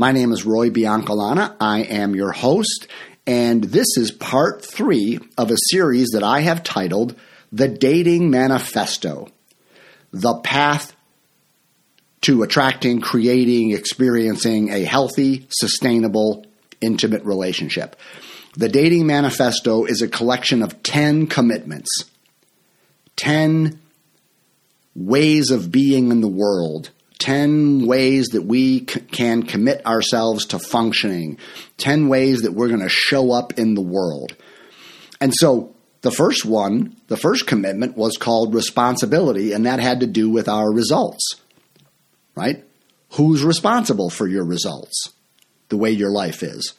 My name is Roy Biancalana. I am your host, and this is part three of a series that I have titled The Dating Manifesto The Path to Attracting, Creating, Experiencing a Healthy, Sustainable, Intimate Relationship. The Dating Manifesto is a collection of 10 commitments, 10 ways of being in the world 10 ways that we c- can commit ourselves to functioning, 10 ways that we're going to show up in the world. And so the first one, the first commitment was called responsibility, and that had to do with our results, right? Who's responsible for your results, the way your life is?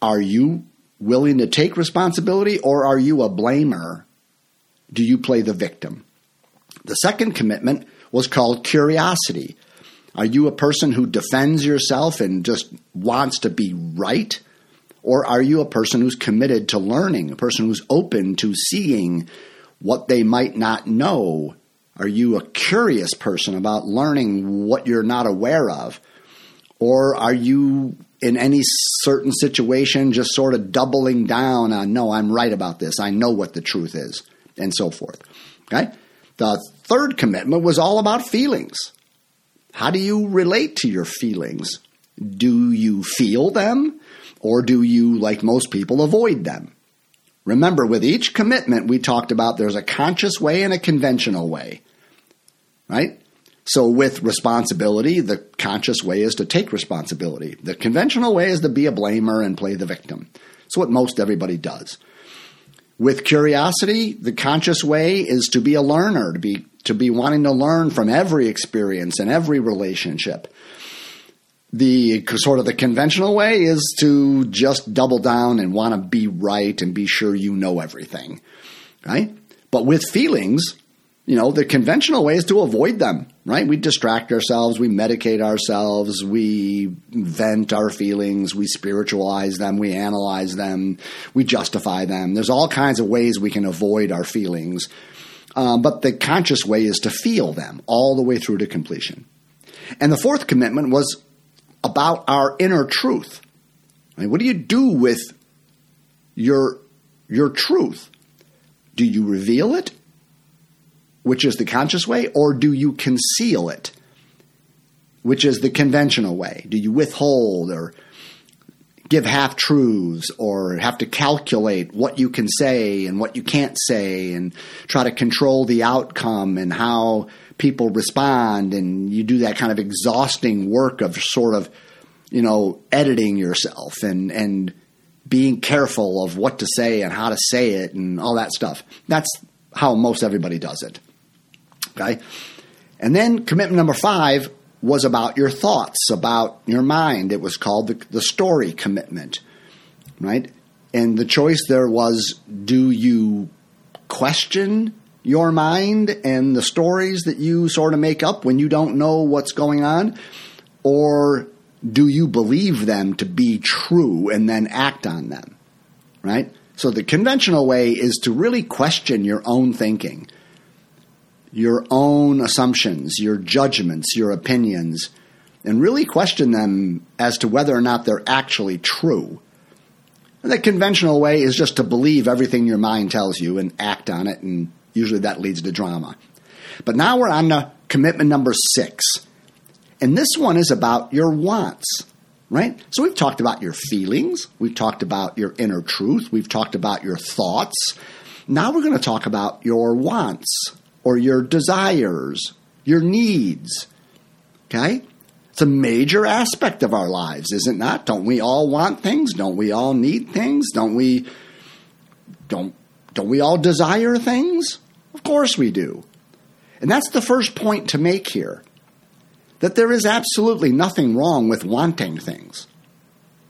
Are you willing to take responsibility or are you a blamer? Do you play the victim? The second commitment was called curiosity. Are you a person who defends yourself and just wants to be right? Or are you a person who's committed to learning, a person who's open to seeing what they might not know? Are you a curious person about learning what you're not aware of? Or are you in any certain situation just sort of doubling down on, no, I'm right about this, I know what the truth is, and so forth? Okay? The third commitment was all about feelings. How do you relate to your feelings? Do you feel them or do you, like most people, avoid them? Remember, with each commitment, we talked about there's a conscious way and a conventional way, right? So, with responsibility, the conscious way is to take responsibility. The conventional way is to be a blamer and play the victim. It's what most everybody does. With curiosity, the conscious way is to be a learner, to be to be wanting to learn from every experience and every relationship. The sort of the conventional way is to just double down and want to be right and be sure you know everything. Right? But with feelings, you know, the conventional way is to avoid them, right? We distract ourselves, we medicate ourselves, we vent our feelings, we spiritualize them, we analyze them, we justify them. There's all kinds of ways we can avoid our feelings. Um, but the conscious way is to feel them all the way through to completion. And the fourth commitment was about our inner truth. I mean, what do you do with your, your truth? Do you reveal it which is the conscious way, or do you conceal it, which is the conventional way? Do you withhold or give half truths or have to calculate what you can say and what you can't say and try to control the outcome and how people respond? And you do that kind of exhausting work of sort of you know editing yourself and and being careful of what to say and how to say it and all that stuff. That's how most everybody does it Okay? And then commitment number five was about your thoughts, about your mind. It was called the, the story commitment, right? And the choice there was do you question your mind and the stories that you sort of make up when you don't know what's going on? Or do you believe them to be true and then act on them, right? So the conventional way is to really question your own thinking your own assumptions, your judgments, your opinions, and really question them as to whether or not they're actually true. And the conventional way is just to believe everything your mind tells you and act on it, and usually that leads to drama. But now we're on commitment number six. And this one is about your wants, right? So we've talked about your feelings, we've talked about your inner truth, we've talked about your thoughts. Now we're going to talk about your wants or your desires, your needs. Okay? It's a major aspect of our lives, is it not? Don't we all want things? Don't we all need things? Don't we don't don't we all desire things? Of course we do. And that's the first point to make here. That there is absolutely nothing wrong with wanting things.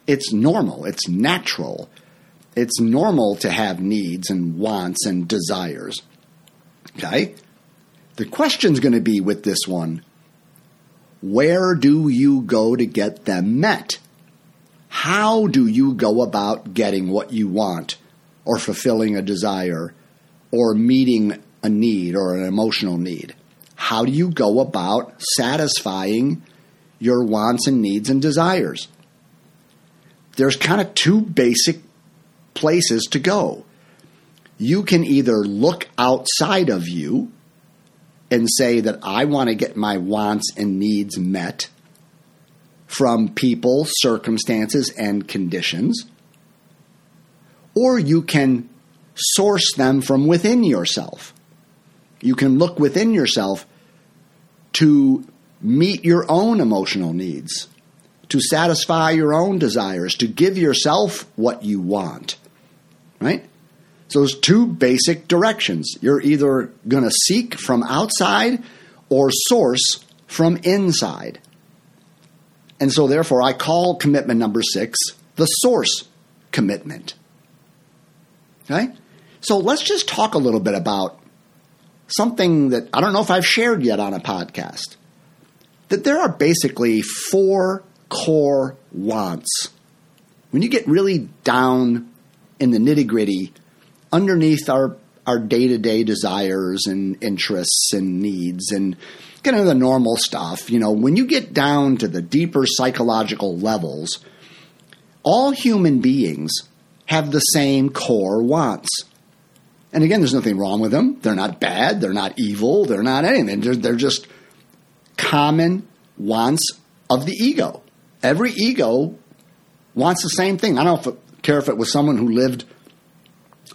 it's normal, it's natural. It's normal to have needs and wants and desires. Okay? The question's going to be with this one where do you go to get them met? How do you go about getting what you want or fulfilling a desire or meeting a need or an emotional need? How do you go about satisfying your wants and needs and desires? There's kind of two basic places to go. You can either look outside of you and say that I want to get my wants and needs met from people, circumstances, and conditions, or you can source them from within yourself. You can look within yourself to meet your own emotional needs, to satisfy your own desires, to give yourself what you want. Right? So there's two basic directions. You're either going to seek from outside or source from inside. And so therefore I call commitment number 6 the source commitment. Okay? So let's just talk a little bit about something that I don't know if I've shared yet on a podcast. That there are basically four core wants. When you get really down in the nitty gritty, underneath our our day to day desires and interests and needs and kind of the normal stuff, you know, when you get down to the deeper psychological levels, all human beings have the same core wants. And again, there's nothing wrong with them. They're not bad. They're not evil. They're not anything. They're, they're just common wants of the ego. Every ego wants the same thing. I don't care if it was someone who lived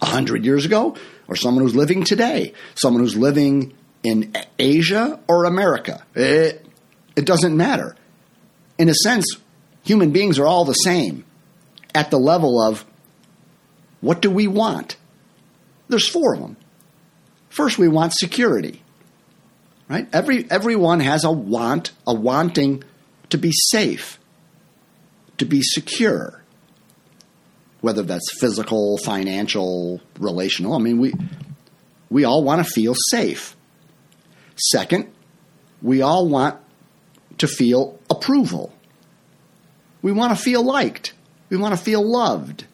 100 years ago or someone who's living today, someone who's living in Asia or America. It, it doesn't matter. In a sense, human beings are all the same at the level of what do we want? There's four of them. First, we want security. Right? Every everyone has a want, a wanting to be safe, to be secure whether that's physical, financial, relational. I mean, we we all want to feel safe. Second, we all want to feel approval. We want to feel liked. We want to feel loved.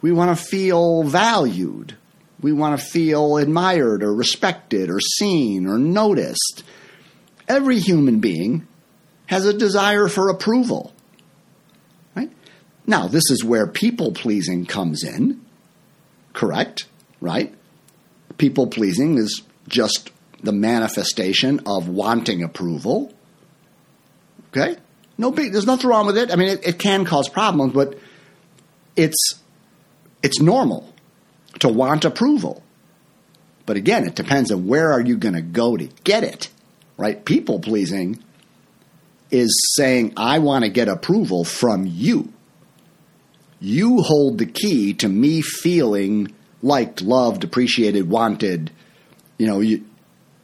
We want to feel valued. We want to feel admired or respected or seen or noticed. Every human being has a desire for approval. Now, this is where people pleasing comes in, correct? Right? People pleasing is just the manifestation of wanting approval. Okay? No big, there's nothing wrong with it. I mean, it, it can cause problems, but it's, it's normal to want approval. But again, it depends on where are you going to go to get it, right? People pleasing is saying, I want to get approval from you you hold the key to me feeling liked, loved, appreciated, wanted. You know, you,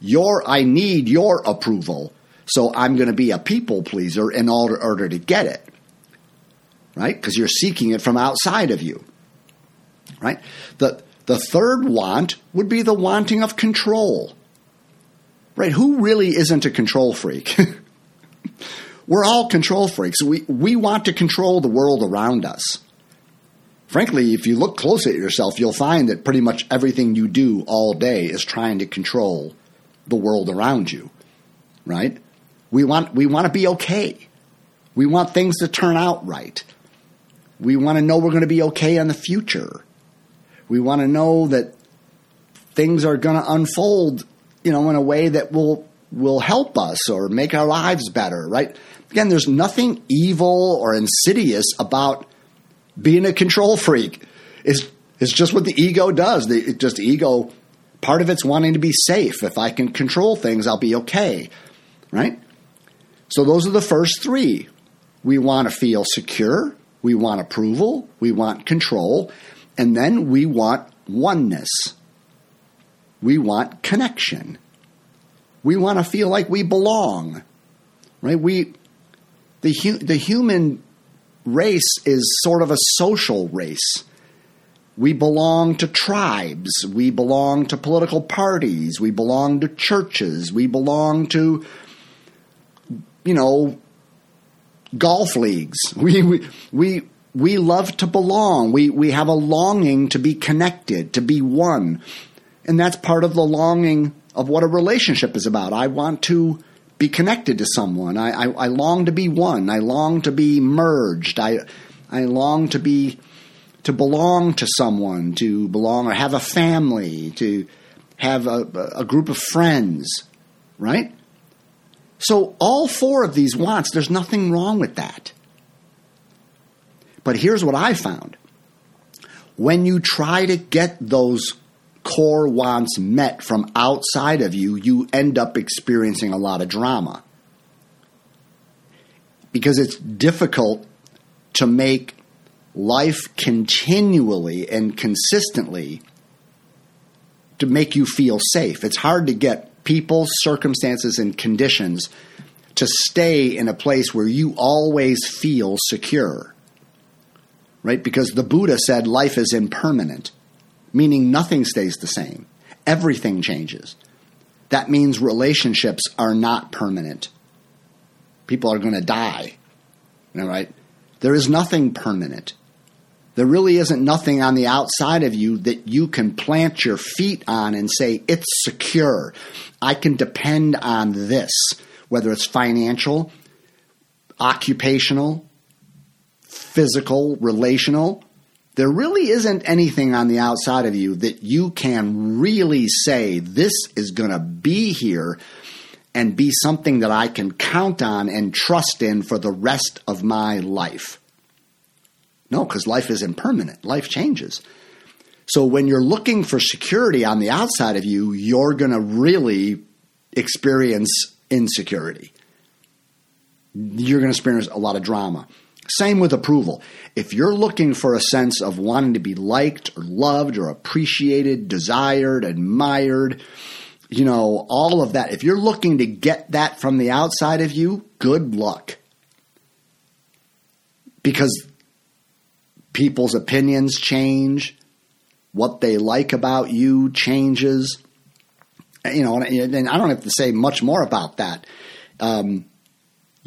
your I need your approval, so I'm going to be a people pleaser in order, order to get it. Right? Because you're seeking it from outside of you. Right? The the third want would be the wanting of control. Right? Who really isn't a control freak? We're all control freaks. We we want to control the world around us frankly, if you look close at yourself, you'll find that pretty much everything you do all day is trying to control the world around you. Right? We want we want to be okay. We want things to turn out right. We want to know we're going to be okay in the future. We want to know that things are going to unfold, you know, in a way that will will help us or make our lives better, right? Again, there's nothing evil or insidious about being a control freak. is is just what the ego does. The, it just ego, part of it's wanting to be safe. If I can control things, I'll be okay. Right? So those are the first three. We want to feel secure. We want approval. We want control. And then we want oneness. We want connection. We want to feel like we belong. Right? We the the human race is sort of a social race. We belong to tribes. We belong to political parties. We belong to churches. We belong to, you know, golf leagues. We, we, we, we love to belong. We, we have a longing to be connected, to be one. And that's part of the longing of what a relationship is about. I want to be connected to someone. I, I, I long to be one. I long to be merged. I, I long to be to belong to someone, to belong or have a family, to have a, a group of friends, right? So, all four of these wants, there's nothing wrong with that. But here's what I found when you try to get those core wants met from outside of you, you end up experiencing a lot of drama. Because it's difficult to make life continually and consistently to make you feel safe. It's hard to get people, circumstances, and conditions to stay in a place where you always feel secure. Right? Because the Buddha said life is impermanent, meaning nothing stays the same, everything changes. That means relationships are not permanent. People are going to die. All right? There is nothing permanent. There really isn't nothing on the outside of you that you can plant your feet on and say, it's secure. I can depend on this, whether it's financial, occupational, physical, relational. There really isn't anything on the outside of you that you can really say, this is going to be here and be something that I can count on and trust in for the rest of my life. No, because life is impermanent, life changes. So when you're looking for security on the outside of you, you're going to really experience insecurity. You're going to experience a lot of drama. Same with approval. If you're looking for a sense of wanting to be liked or loved or appreciated, desired, admired, you know, all of that, if you're looking to get that from the outside of you, good luck. Because people's opinions change, what they like about you changes. You know, and I don't have to say much more about that. Um,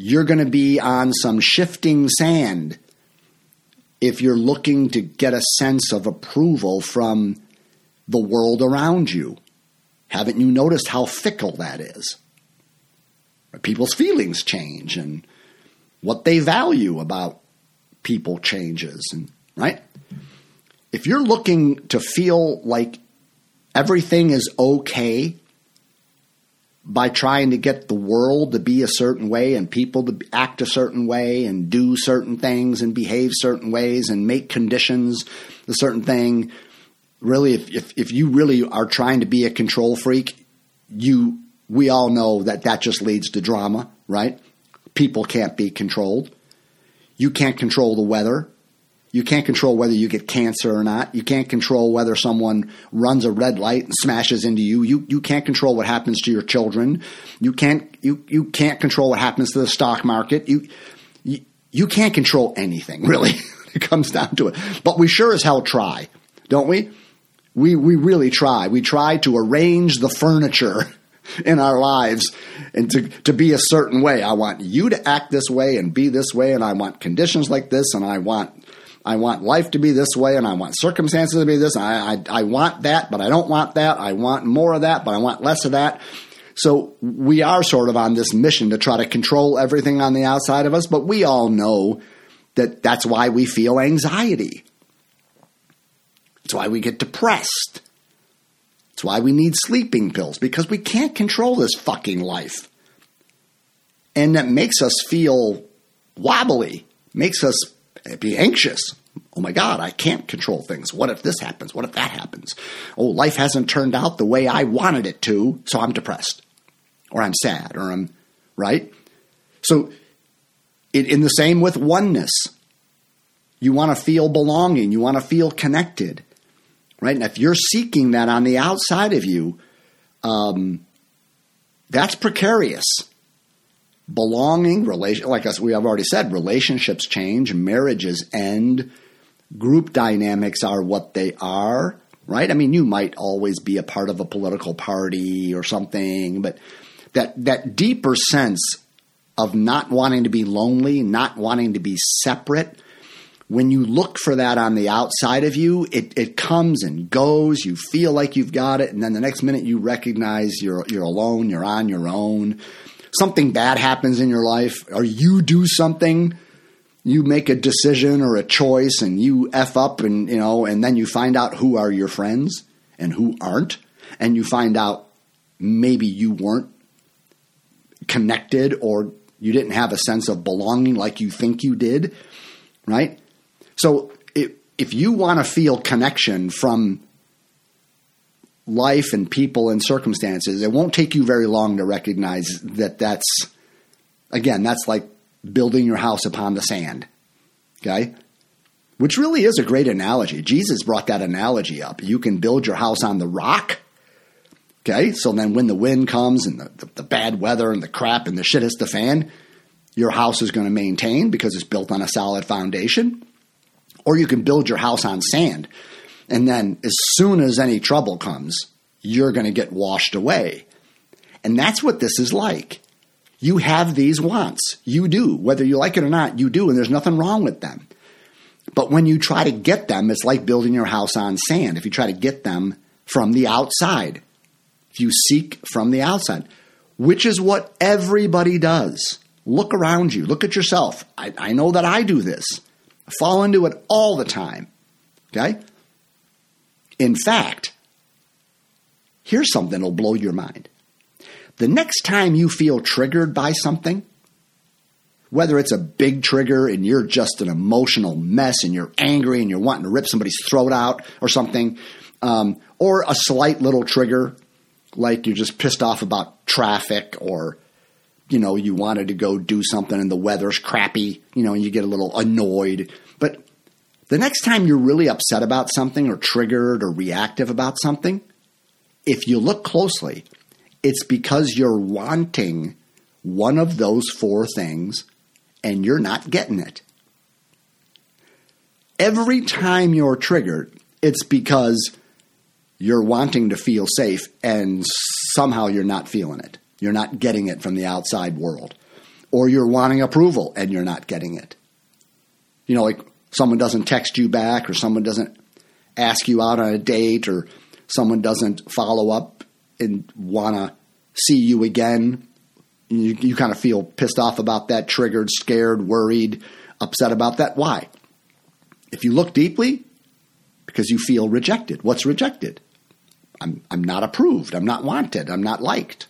you're going to be on some shifting sand if you're looking to get a sense of approval from the world around you. Haven't you noticed how fickle that is? People's feelings change and what they value about people changes and right? If you're looking to feel like everything is okay by trying to get the world to be a certain way and people to act a certain way and do certain things and behave certain ways and make conditions a certain thing, really, if, if, if you really are trying to be a control freak, you we all know that that just leads to drama, right? People can't be controlled. You can't control the weather. You can't control whether you get cancer or not. You can't control whether someone runs a red light and smashes into you. You you can't control what happens to your children. You can't you you can't control what happens to the stock market. You you, you can't control anything, really. it comes down to it. But we sure as hell try, don't we? We we really try. We try to arrange the furniture in our lives and to, to be a certain way. I want you to act this way and be this way, and I want conditions like this, and I want I want life to be this way, and I want circumstances to be this. I, I, I want that, but I don't want that. I want more of that, but I want less of that. So we are sort of on this mission to try to control everything on the outside of us, but we all know that that's why we feel anxiety. It's why we get depressed. It's why we need sleeping pills because we can't control this fucking life. And that makes us feel wobbly, makes us be anxious. Oh my God, I can't control things. What if this happens? What if that happens? Oh, life hasn't turned out the way I wanted it to, so I'm depressed. Or I'm sad, or I'm, right? So, it, in the same with oneness, you want to feel belonging, you want to feel connected, right? And if you're seeking that on the outside of you, um, that's precarious belonging, relation, like us, we have already said, relationships change, marriages end, group dynamics are what they are, right? I mean, you might always be a part of a political party or something, but that that deeper sense of not wanting to be lonely, not wanting to be separate, when you look for that on the outside of you, it, it comes and goes. You feel like you've got it, and then the next minute you recognize you're you're alone, you're on your own. Something bad happens in your life, or you do something, you make a decision or a choice, and you f up, and you know, and then you find out who are your friends and who aren't, and you find out maybe you weren't connected or you didn't have a sense of belonging like you think you did, right? So if, if you want to feel connection from life and people and circumstances, it won't take you very long to recognize that that's, again, that's like building your house upon the sand. Okay? Which really is a great analogy. Jesus brought that analogy up. You can build your house on the rock. Okay? So then when the wind comes and the, the, the bad weather and the crap and the shit hits the fan, your house is going to maintain because it's built on a solid foundation. Or you can build your house on sand. And then as soon as any trouble comes, you're going to get washed away. And that's what this is like. You have these wants. You do. Whether you like it or not, you do. And there's nothing wrong with them. But when you try to get them, it's like building your house on sand. If you try to get them from the outside, if you seek from the outside, which is what everybody does. Look around you, look at yourself. I, I know that I do this fall into it all the time. Okay? In fact, here's something that'll blow your mind. The next time you feel triggered by something, whether it's a big trigger and you're just an emotional mess and you're angry and you're wanting to rip somebody's throat out or something, um, or a slight little trigger like you're just pissed off about traffic or you know, you wanted to go do something and the weather's crappy, you know, and you get a little annoyed. The next time you're really upset about something or triggered or reactive about something, if you look closely, it's because you're wanting one of those four things and you're not getting it. Every time you're triggered, it's because you're wanting to feel safe and somehow you're not feeling it. You're not getting it from the outside world. Or you're wanting approval and you're not getting it. You know, like someone doesn't text you back or someone doesn't ask you out on a date or someone doesn't follow up and want to see you again. You, you kind of feel pissed off about that, triggered, scared, worried, upset about that. Why? If you look deeply, because you feel rejected. What's rejected? I'm, I'm not approved. I'm not wanted. I'm not liked.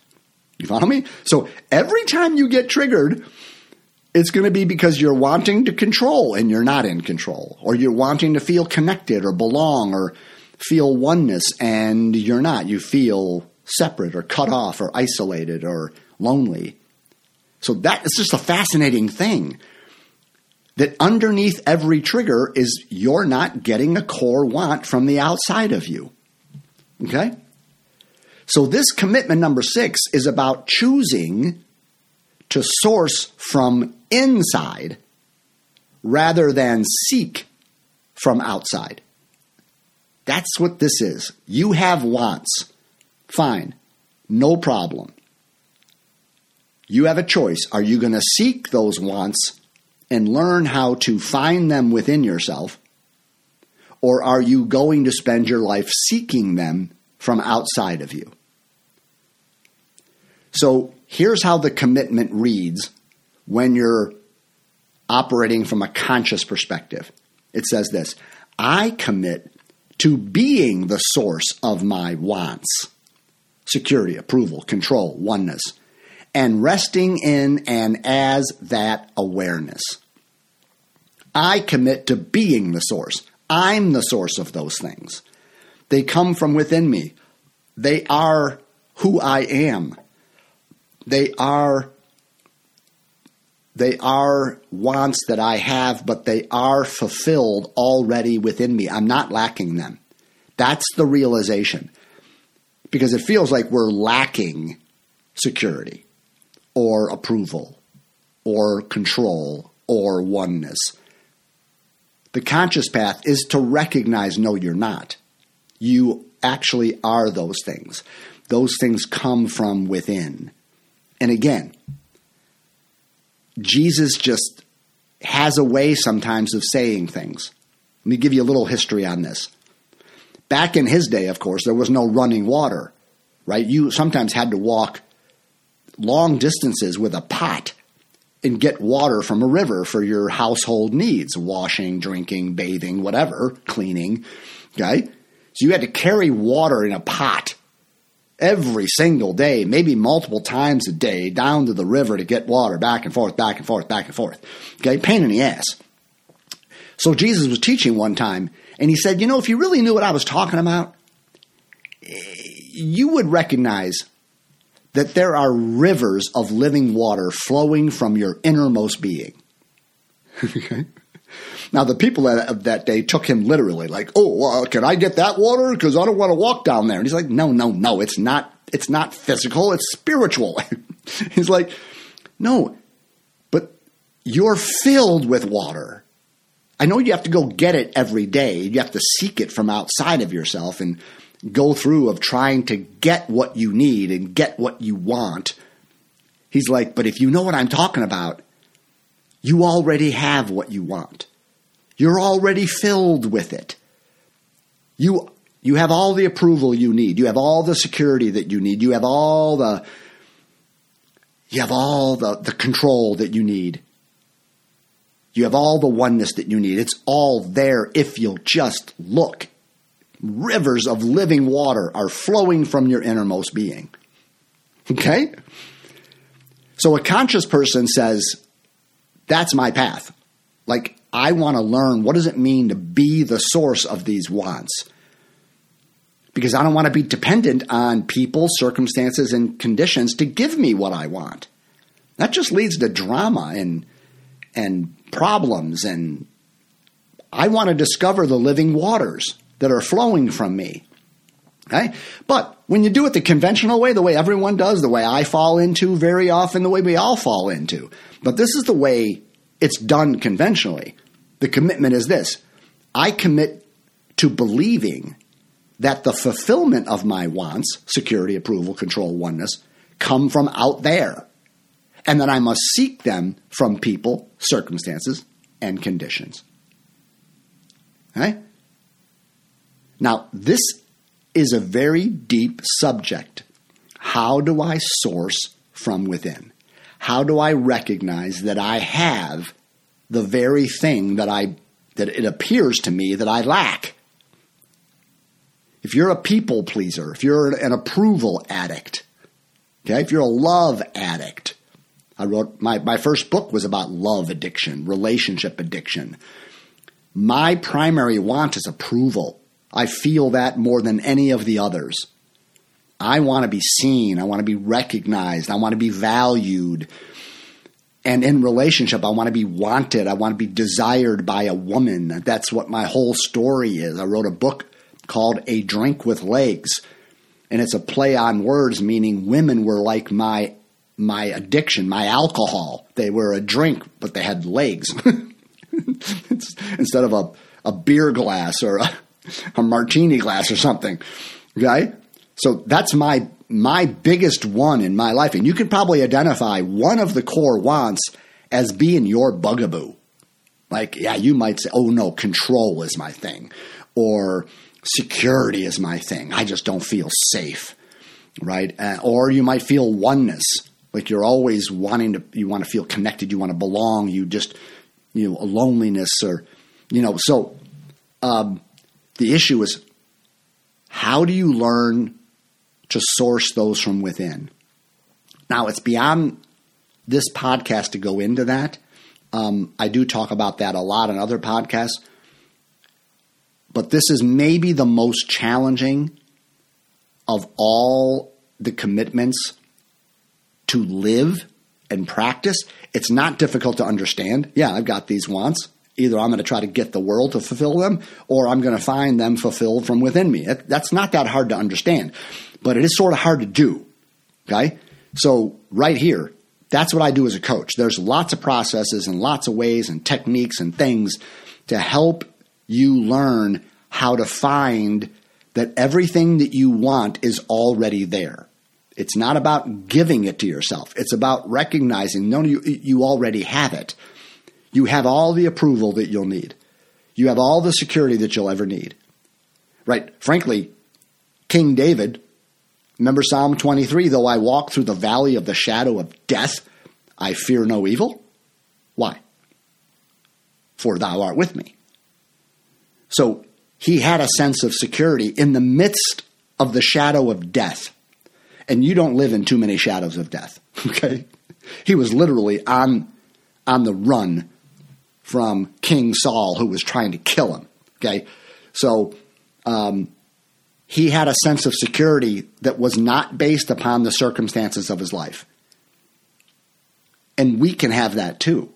You follow me? So every time you get triggered, it's going to be because you're wanting to control and you're not in control, or you're wanting to feel connected or belong or feel oneness and you're not. You feel separate or cut off or isolated or lonely. So that is just a fascinating thing. That underneath every trigger is you're not getting a core want from the outside of you. Okay? So, this commitment number six is about choosing to source from inside rather than seek from outside. That's what this is. You have wants. Fine. No problem. You have a choice. Are you going to seek those wants and learn how to find them within yourself? Or are you going to spend your life seeking them from outside of you? So here's how the commitment reads when you're operating from a conscious perspective. It says this I commit to being the source of my wants security, approval, control, oneness, and resting in and as that awareness. I commit to being the source. I'm the source of those things. They come from within me. They are who I am. They are they are wants that I have, but they are fulfilled already within me. I'm not lacking them. That's the realization. Because it feels like we're lacking security or approval or control or oneness. The conscious path is to recognize no, you're not. You actually are those things. Those things come from within. And again, Jesus just has a way sometimes of saying things. Let me give you a little history on this. Back in his day, of course, there was no running water, right? You sometimes had to walk long distances with a pot and get water from a river for your household needs washing, drinking, bathing, whatever, cleaning. Okay? So you had to carry water in a pot every single day, maybe multiple times a day, down to the river to get water back and forth, back and forth, back and forth. Okay? Pain in the ass. So Jesus was teaching one time, and he said, You know, if you really knew what I was talking about, you would recognize that there are rivers of living water flowing from your innermost being. okay? Now, the people of that day took him literally, like, "Oh, uh, can I get that water? Because I don't want to walk down there." And he's like, "No, no, no. It's not. It's not physical. It's spiritual." he's like, "No, but you're filled with water. I know you have to go get it every day. You have to seek it from outside of yourself and go through of trying to get what you need and get what you want." He's like, "But if you know what I'm talking about." You already have what you want. You're already filled with it. You, you have all the approval you need. You have all the security that you need. You have all the, you have all the, the control that you need. You have all the oneness that you need. It's all there if you'll just look. Rivers of living water are flowing from your innermost being. Okay? So a conscious person says, that's my path. Like, I want to learn what does it mean to be the source of these wants? Because I don't want to be dependent on people, circumstances, and conditions to give me what I want. That just leads to drama and and problems and I want to discover the living waters that are flowing from me. Okay? But when you do it the conventional way, the way everyone does, the way I fall into very often, the way we all fall into, but this is the way it's done conventionally. The commitment is this I commit to believing that the fulfillment of my wants, security, approval, control, oneness, come from out there. And that I must seek them from people, circumstances, and conditions. Okay? Now, this is a very deep subject. How do I source from within? how do I recognize that I have the very thing that I that it appears to me that I lack? If you're a people pleaser, if you're an approval addict, okay, if you're a love addict, I wrote my, my first book was about love addiction, relationship addiction. My primary want is approval. I feel that more than any of the others. I want to be seen. I want to be recognized. I want to be valued. And in relationship, I want to be wanted. I want to be desired by a woman. That's what my whole story is. I wrote a book called A Drink with Legs, and it's a play on words, meaning women were like my my addiction, my alcohol. They were a drink, but they had legs instead of a, a beer glass or a, a martini glass or something. Okay? So that's my my biggest one in my life. And you can probably identify one of the core wants as being your bugaboo. Like, yeah, you might say, oh no, control is my thing. Or security is my thing. I just don't feel safe. Right? Uh, or you might feel oneness. Like you're always wanting to, you want to feel connected, you want to belong, you just, you know, loneliness or, you know, so um, the issue is how do you learn to source those from within. Now, it's beyond this podcast to go into that. Um, I do talk about that a lot in other podcasts. But this is maybe the most challenging of all the commitments to live and practice. It's not difficult to understand. Yeah, I've got these wants. Either I'm going to try to get the world to fulfill them, or I'm going to find them fulfilled from within me. That's not that hard to understand but it is sort of hard to do. Okay? So, right here, That's what I do as a coach. There's lots of processes and lots of ways and techniques and things to help you learn how to find that everything that you want is already there. It's not about giving it to yourself. It's about recognizing, no, you, you already have it. You have all the approval that you'll need. You have all the security that you'll ever need. Right? Frankly, King David, remember Psalm 23, though I walk through the valley of the shadow of death, I fear no evil. Why? For thou art with me. So he had a sense of security in the midst of the shadow of death. And you don't live in too many shadows of death, okay? He was literally on, on the run from King Saul, who was trying to kill him, okay? So um, he had a sense of security that was not based upon the circumstances of his life. And we can have that too.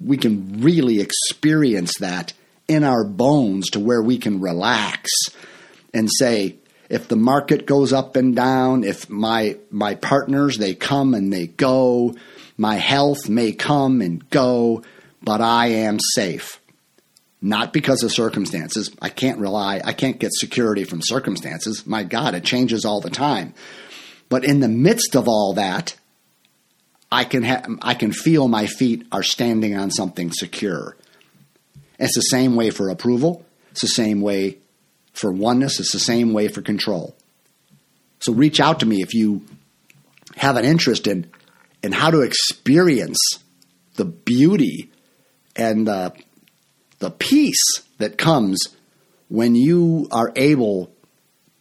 We can really experience that in our bones to where we can relax and say, if the market goes up and down, if my my partners they come and they go, my health may come and go, but I am safe. Not because of circumstances. I can't rely, I can't get security from circumstances. My God, it changes all the time. But in the midst of all that, I can ha- I can feel my feet are standing on something secure. It's the same way for approval. It's the same way for oneness. It's the same way for control. So reach out to me if you have an interest in in how to experience the beauty and the the peace that comes when you are able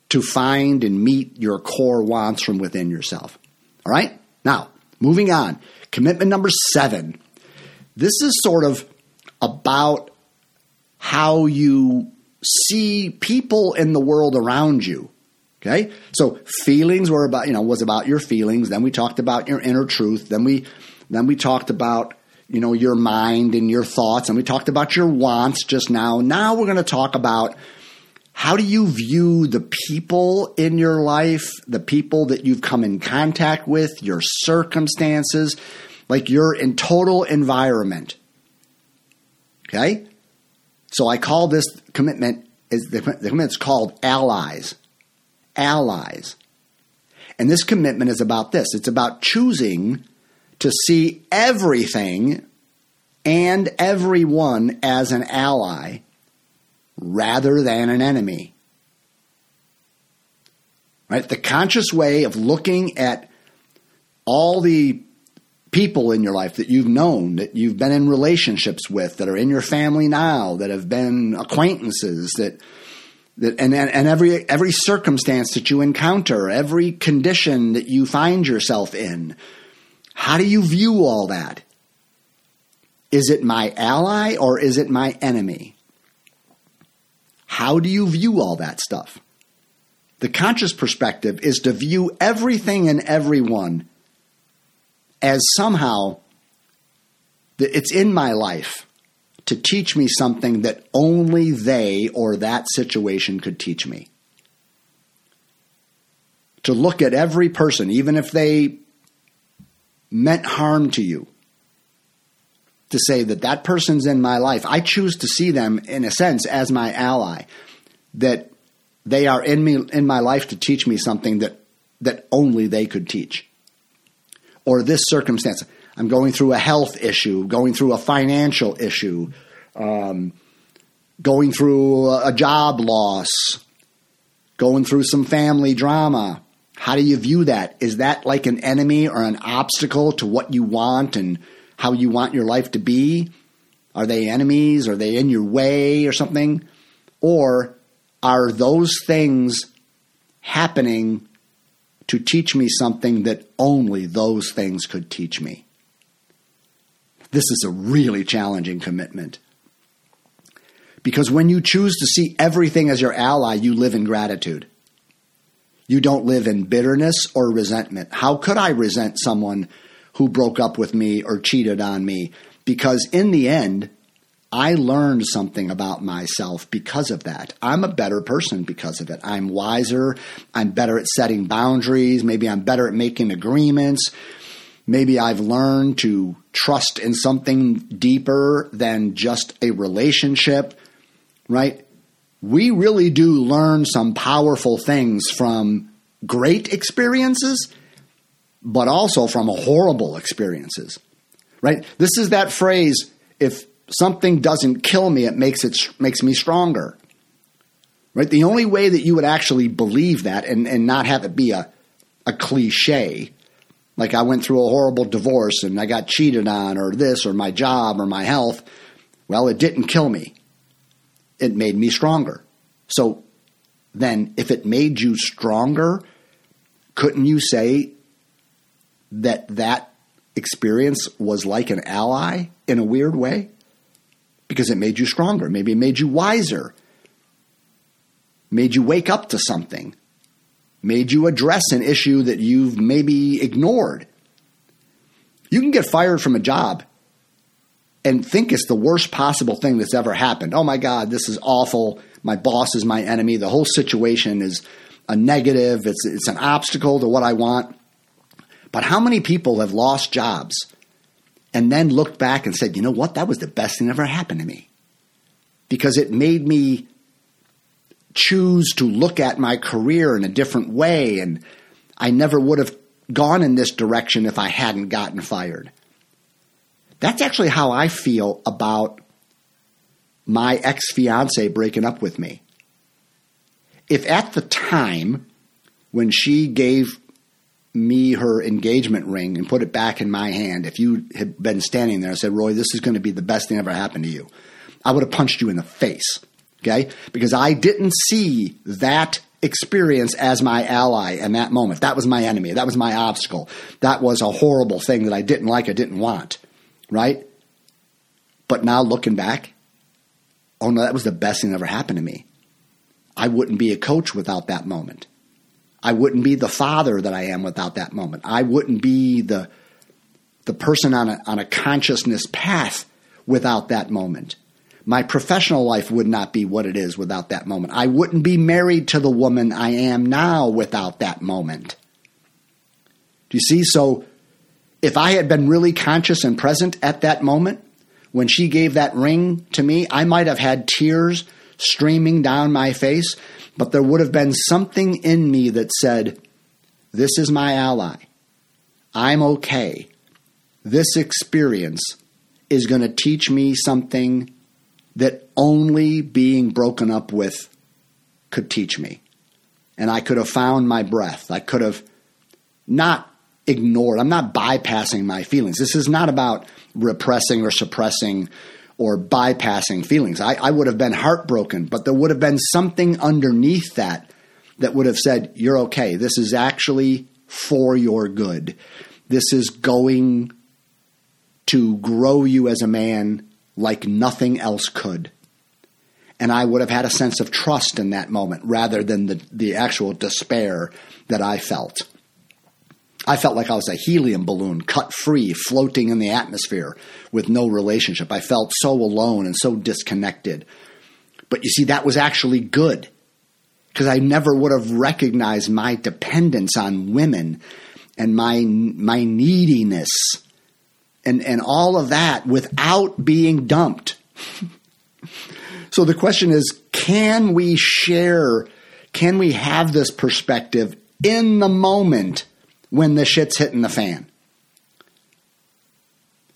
to find and meet your core wants from within yourself. All right? Now, moving on. Commitment number 7. This is sort of about how you see people in the world around you. Okay? So feelings were about, you know, was about your feelings. Then we talked about your inner truth. Then we then we talked about, you know, your mind and your thoughts. And we talked about your wants just now. Now we're going to talk about how do you view the people in your life, the people that you've come in contact with, your circumstances, like your in total environment. Okay? So I call this commitment is the, the commitment is called allies. Allies. And this commitment is about this. It's about choosing to see everything and everyone as an ally rather than an enemy. Right? The conscious way of looking at all the people in your life that you've known, that you've been in relationships with, that are in your family now, that have been acquaintances, that that and, and every every circumstance that you encounter, every condition that you find yourself in. How do you view all that? Is it my ally or is it my enemy? How do you view all that stuff? The conscious perspective is to view everything and everyone as somehow it's in my life to teach me something that only they or that situation could teach me. To look at every person, even if they meant harm to you, to say that that person's in my life. I choose to see them, in a sense, as my ally, that they are in me in my life to teach me something that that only they could teach or this circumstance. I'm going through a health issue, going through a financial issue, um, going through a job loss, going through some family drama. How do you view that? Is that like an enemy or an obstacle to what you want and how you want your life to be? Are they enemies? Are they in your way or something? Or are those things happening to teach me something that only those things could teach me. This is a really challenging commitment. Because when you choose to see everything as your ally, you live in gratitude. You don't live in bitterness or resentment. How could I resent someone who broke up with me or cheated on me? Because in the end, I learned something about myself because of that. I'm a better person because of it. I'm wiser. I'm better at setting boundaries. Maybe I'm better at making agreements. Maybe I've learned to trust in something deeper than just a relationship, right? We really do learn some powerful things from great experiences, but also from horrible experiences, right? This is that phrase if something doesn't kill me, it makes it makes me stronger. Right? The only way that you would actually believe that and, and not have it be a, a cliche, like I went through a horrible divorce and I got cheated on, or this, or my job, or my health, well, it didn't kill me. It made me stronger. So then, if it made you stronger, couldn't you say that that experience was like an ally in a weird way? Because it made you stronger. Maybe it made you wiser made you wake up to something, made you address an issue that you've maybe ignored. You can get fired from a job and think it's the worst possible thing that's ever happened. Oh my God, this is awful. My boss is my enemy. The whole situation is a negative, it's, it's an obstacle to what I want. But how many people have lost jobs and then looked back and said, you know what, that was the best thing that ever happened to me? Because it made me choose to look at my career in a different way, and I never would have gone in this direction if I hadn't gotten fired. That's actually how I feel about my ex fiance breaking up with me. If at the time when she gave me her engagement ring and put it back in my hand, if you had been standing there and said, Roy, this is going to be the best thing ever happened to you, I would have punched you in the face. Okay? Because I didn't see that experience as my ally in that moment. That was my enemy. That was my obstacle. That was a horrible thing that I didn't like, I didn't want. Right? But now looking back, oh no, that was the best thing that ever happened to me. I wouldn't be a coach without that moment. I wouldn't be the father that I am without that moment. I wouldn't be the the person on a on a consciousness path without that moment. My professional life would not be what it is without that moment. I wouldn't be married to the woman I am now without that moment. Do you see? So, if I had been really conscious and present at that moment, when she gave that ring to me, I might have had tears streaming down my face, but there would have been something in me that said, This is my ally. I'm okay. This experience is going to teach me something that only being broken up with could teach me. And I could have found my breath. I could have not ignored. I'm not bypassing my feelings. This is not about repressing or suppressing or bypassing feelings. I, I would have been heartbroken, but there would have been something underneath that that would have said, You're okay. This is actually for your good. This is going to grow you as a man like nothing else could. And I would have had a sense of trust in that moment rather than the, the actual despair that I felt. I felt like I was a helium balloon cut free, floating in the atmosphere with no relationship. I felt so alone and so disconnected. But you see, that was actually good because I never would have recognized my dependence on women and my, my neediness and, and all of that without being dumped. so the question is can we share, can we have this perspective in the moment when the shit's hitting the fan?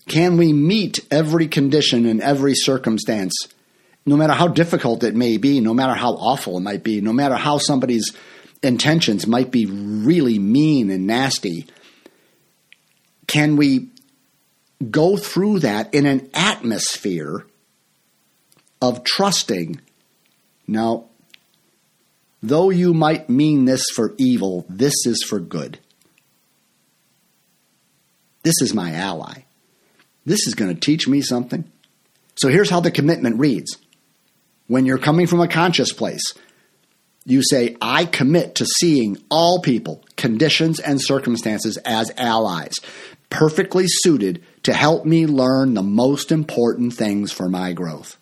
Can we meet every condition in every circumstance, no matter how difficult it may be, no matter how awful it might be, no matter how somebody's intentions might be really mean and nasty? Can we go through that in an atmosphere of trusting. Now, though you might mean this for evil, this is for good. This is my ally. This is going to teach me something. So here's how the commitment reads when you're coming from a conscious place. You say, I commit to seeing all people, conditions, and circumstances as allies, perfectly suited to help me learn the most important things for my growth.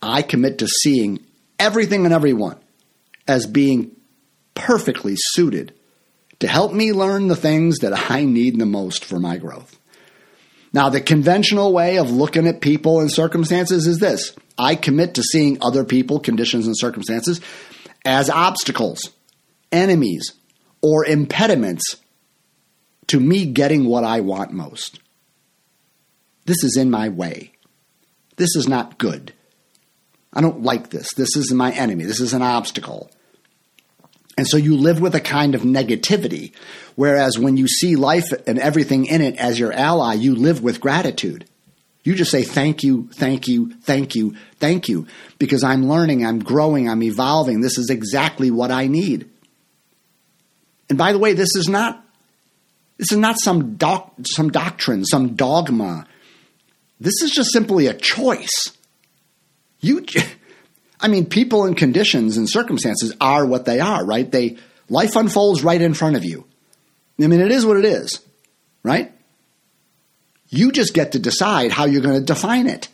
I commit to seeing everything and everyone as being perfectly suited to help me learn the things that I need the most for my growth. Now, the conventional way of looking at people and circumstances is this I commit to seeing other people, conditions, and circumstances as obstacles, enemies, or impediments to me getting what I want most. This is in my way. This is not good. I don't like this. This is my enemy. This is an obstacle. And so you live with a kind of negativity. Whereas when you see life and everything in it as your ally, you live with gratitude. You just say, thank you, thank you, thank you, thank you, because I'm learning, I'm growing, I'm evolving. This is exactly what I need. And by the way, this is not, this is not some, doc, some doctrine, some dogma. This is just simply a choice. You, I mean, people and conditions and circumstances are what they are, right? They life unfolds right in front of you. I mean, it is what it is, right? You just get to decide how you're going to define it.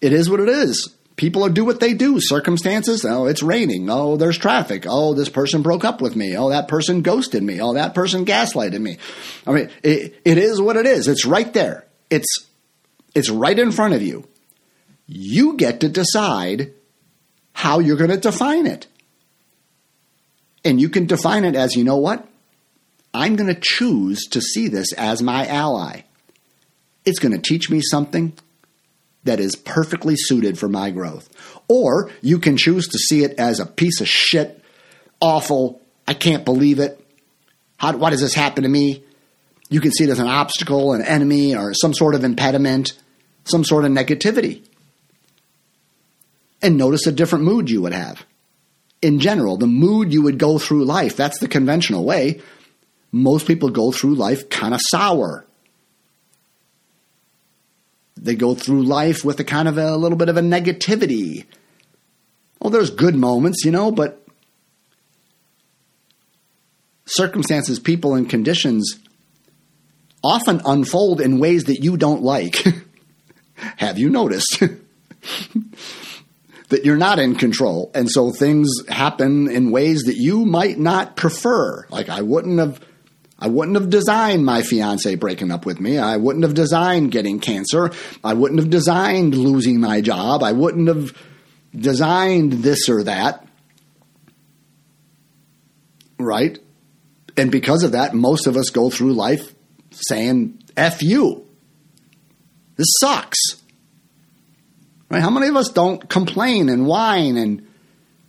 It is what it is. People do what they do. Circumstances, oh, it's raining. Oh, there's traffic. Oh, this person broke up with me. Oh, that person ghosted me. Oh, that person gaslighted me. I mean, it, it is what it is. It's right there. It's it's right in front of you. You get to decide how you're going to define it. And you can define it as you know what? I'm going to choose to see this as my ally. It's going to teach me something that is perfectly suited for my growth. Or you can choose to see it as a piece of shit, awful, I can't believe it. How, why does this happen to me? You can see it as an obstacle, an enemy, or some sort of impediment, some sort of negativity and notice a different mood you would have. In general, the mood you would go through life, that's the conventional way. Most people go through life kind of sour. They go through life with a kind of a, little bit of a negativity. Well, there's good moments, you know, but circumstances, people, and conditions often unfold in ways that you don't like. Have you noticed? that you're not in control. And so things happen in ways that you might not prefer. Like I wouldn't have I wouldn't have designed my fiance breaking up with me. I wouldn't have designed getting cancer. I wouldn't have designed losing my job. I wouldn't have designed this or that. Right? And because of that, most of us go through life saying, F you. This sucks. Right? How many of us don't complain and whine and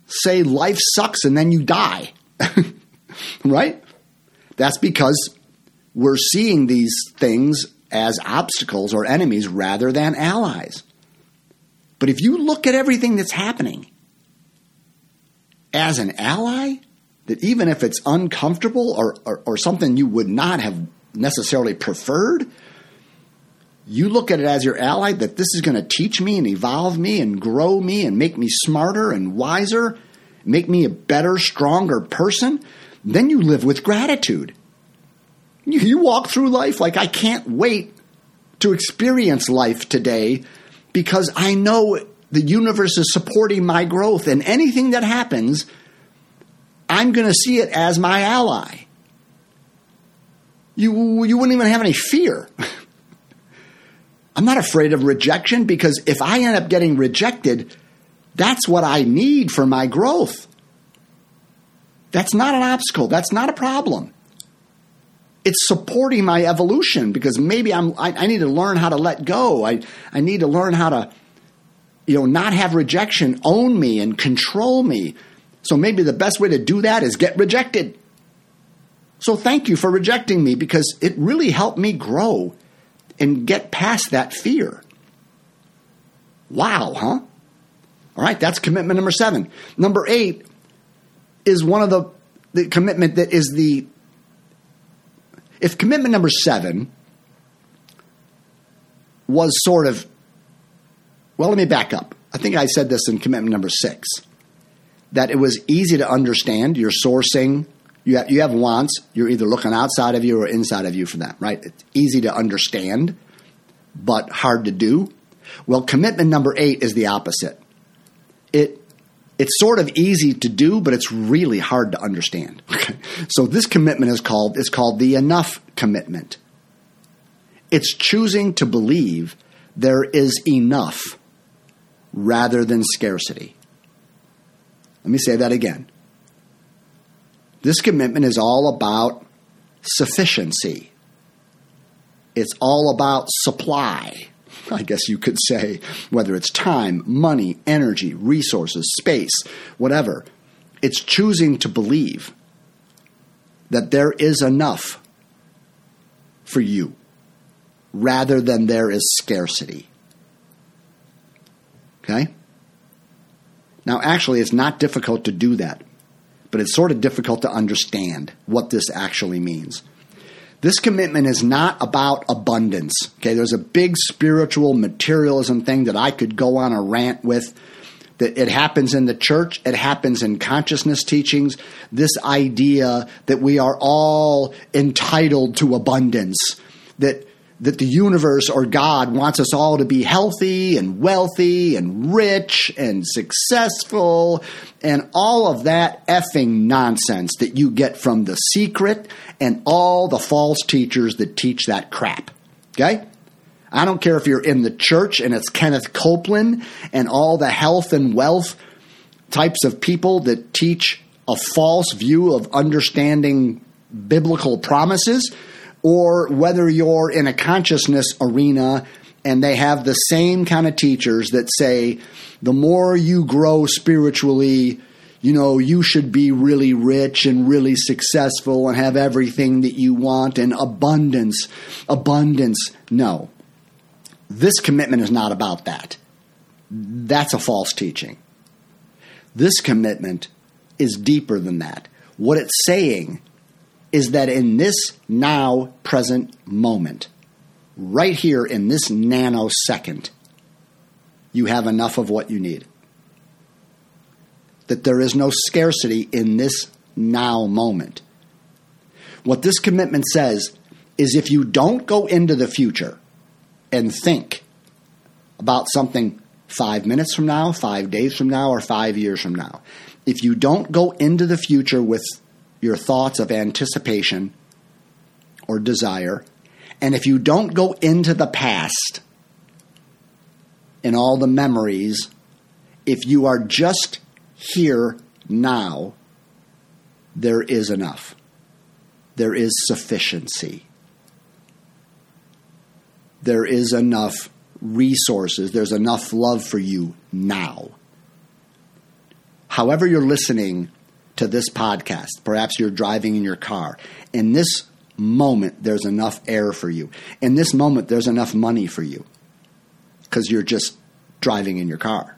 say life sucks and then you die? right? That's because we're seeing these things as obstacles or enemies rather than allies. But if you look at everything that's happening as an ally, that even if it's uncomfortable or, or, or something you would not have necessarily preferred, you look at it as your ally that this is going to teach me and evolve me and grow me and make me smarter and wiser, make me a better, stronger person, then you live with gratitude. You, you walk through life like I can't wait to experience life today because I know the universe is supporting my growth and anything that happens, I'm going to see it as my ally. You, you wouldn't even have any fear. I'm not afraid of rejection because if I end up getting rejected, that's what I need for my growth. That's not an obstacle. That's not a problem. It's supporting my evolution because maybe I'm, I, I need to learn how to let go. I, I need to learn how to, you know, not have rejection own me and control me. So maybe the best way to do that is get rejected. So thank you for rejecting me because it really helped me grow and get past that fear. Wow, huh? All right, that's commitment number seven. Number eight is one of the, the commitment that is the, if commitment number seven was sort of, well, let me back up. I think I said this in commitment number six that it was easy to understand your sourcing. You have, you have wants. You're either looking outside of you or inside of you for them, right? It's easy to understand, but hard to do. Well, commitment number eight is the opposite. It It's sort of easy to do, but it's really hard to understand. Okay. So this commitment is called is called the enough commitment. It's choosing to believe there is enough rather than scarcity. Let me say that again. This commitment is all about sufficiency. It's all about supply, I guess you could say, whether it's time, money, energy, resources, space, whatever. It's choosing to believe that there is enough for you rather than there is scarcity. Okay? Now, actually, it's not difficult to do that, but it's sort of difficult to understand what this actually means. This commitment is not about abundance. Okay, there's a big spiritual materialism thing that I could go on a rant with. That it happens in the church, it happens in consciousness teachings. This idea that we are all entitled to abundance, that that the universe or God wants us all to be healthy and wealthy and rich and successful and all of that effing nonsense that you get from The Secret and all the false teachers that teach that crap. Okay? I don't care if you're in the church and it's Kenneth Copeland and all the health and wealth types of people that teach a false view of understanding biblical promises or whether you're in a consciousness arena and they have the same kind of teachers that say the more you grow spiritually, you know, you should be really rich and really successful and have everything that you want and abundance. Abundance. No. This commitment is not about that. That's a false teaching. This commitment is deeper than that. What it's saying is that in this now present moment, right here in this nanosecond, you have enough of what you need. That there is no scarcity in this now moment. What this commitment says is if you don't go into the future and think about something five minutes from now, five days from now, or five years from now, if you don't go into the future with your thoughts of anticipation or desire. And if you don't go into the past and all the memories, if you are just here now, there is enough. There is sufficiency. There is enough resources. There's enough love for you now. However, you're listening to this podcast. Perhaps you're driving in your car. In this moment, there's enough air for you. In this moment, there's enough money for you because you're just driving in your car.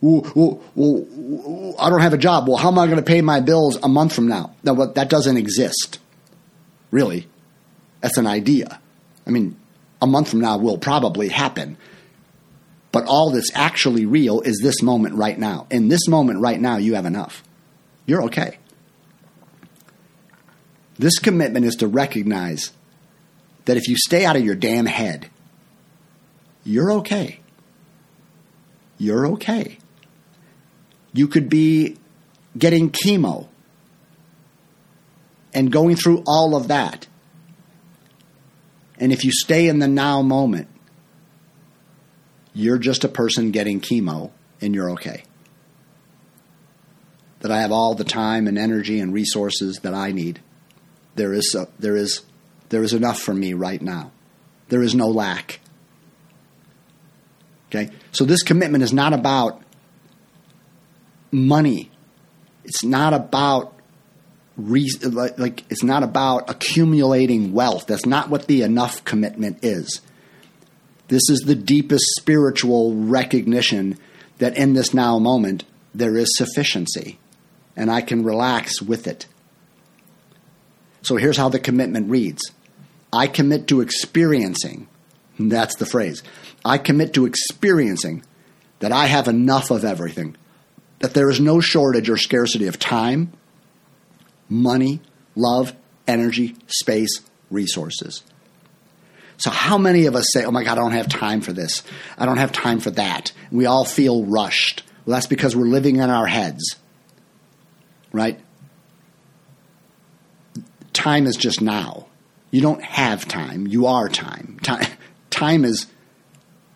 Well, well, well, I don't have a job. Well, how am I going to pay my bills a month from now? No, that doesn't exist. Really. That's an idea. I mean, a month from now will probably happen. But all that's actually real is this moment right now. In this moment right now, you have enough you're okay. This commitment is to recognize that if you stay out of your damn head, you're okay. You're okay. You could be getting chemo and going through all of that. And if you stay in the now moment, you're just a person getting chemo and you're okay that I have all the time and energy and resources that I need. There is, a, there is, there is enough for me right now. There is no lack. Okay? So this commitment is not about money. It's not about re- like, like it's not about accumulating wealth. That's not what the enough commitment is. This is the deepest spiritual recognition that in this now moment there is sufficiency and I can relax with it. So here's how the commitment reads I commit to experiencing, that's the phrase. I commit to experiencing that I have enough of everything, that there is no shortage or scarcity of time, money, love, energy, space, resources. So, how many of us say, Oh my God, I don't have time for this. I don't have time for that. We all feel rushed. Well, that's because we're living in our heads, right? Time is just now. You don't have time. You are time. Time, time is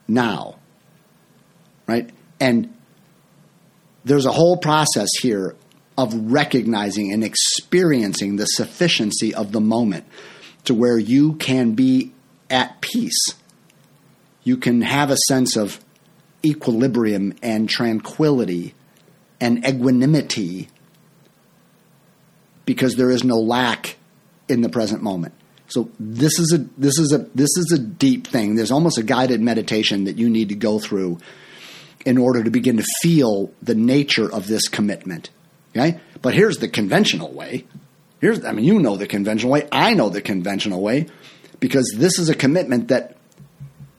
now, right? And there's a whole process here of recognizing and experiencing the sufficiency of the moment to where you can be at peace. You can have a sense of equilibrium and tranquility and equanimity because there is no lack in the present moment. So this is a this is a this is a deep thing. There's almost a guided meditation that you need to go through in order to begin to feel the nature of this commitment. Okay? But here's the conventional way. Here's I mean you know the conventional way. I know the conventional way because this is a commitment that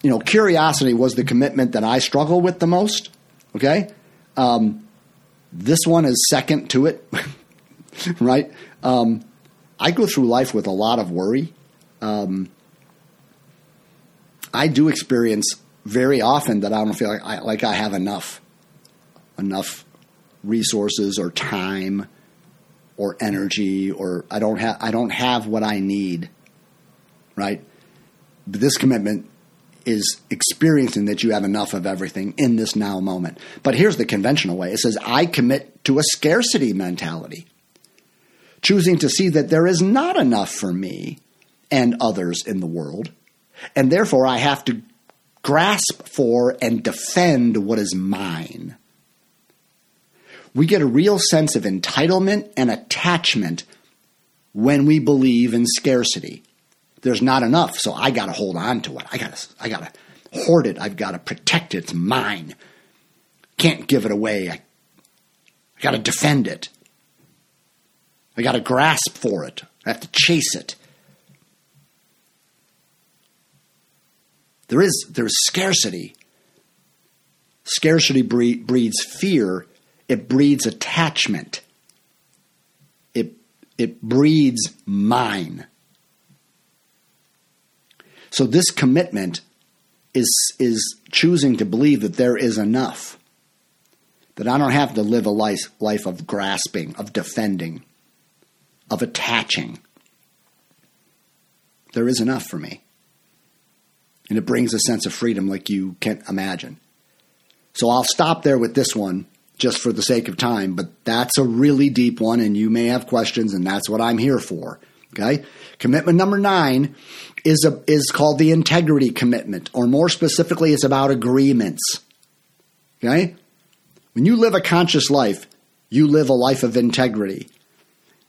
you know curiosity was the commitment that I struggle with the most. Okay? Um, this one is second to it. right? Um, I go through life with a lot of worry. Um, I do experience very often that I don't feel like I, like I have enough, enough resources or time or energy or I don't have I don't have what I need. Right? But this commitment is experiencing that you have enough of everything in this now moment. But here's the conventional way. It says I commit to a scarcity mentality choosing to see that there is not enough for me and others in the world, and therefore I have to grasp for and defend what is mine. We get a real sense of entitlement and attachment when we believe in scarcity. There's not enough, so I got to hold on to it. I got to I got to hoard it. I've got to protect it. It's mine. Can't give it away. I, I got to defend it. I got to grasp for it. I have to chase it. There is there's scarcity. Scarcity breeds fear. It breeds attachment. It it breeds mine. So this commitment is is choosing to believe that there is enough. That I don't have to live a life, life of grasping, of defending of attaching. There is enough for me. And it brings a sense of freedom like you can't imagine. So I'll stop there with this one just for the sake of time, but that's a really deep one, and you may have questions, and that's what I'm here for. Okay? Commitment number nine is a, is called the integrity commitment, or more specifically, it's about agreements. Okay? When you live a conscious life, you live a life of integrity.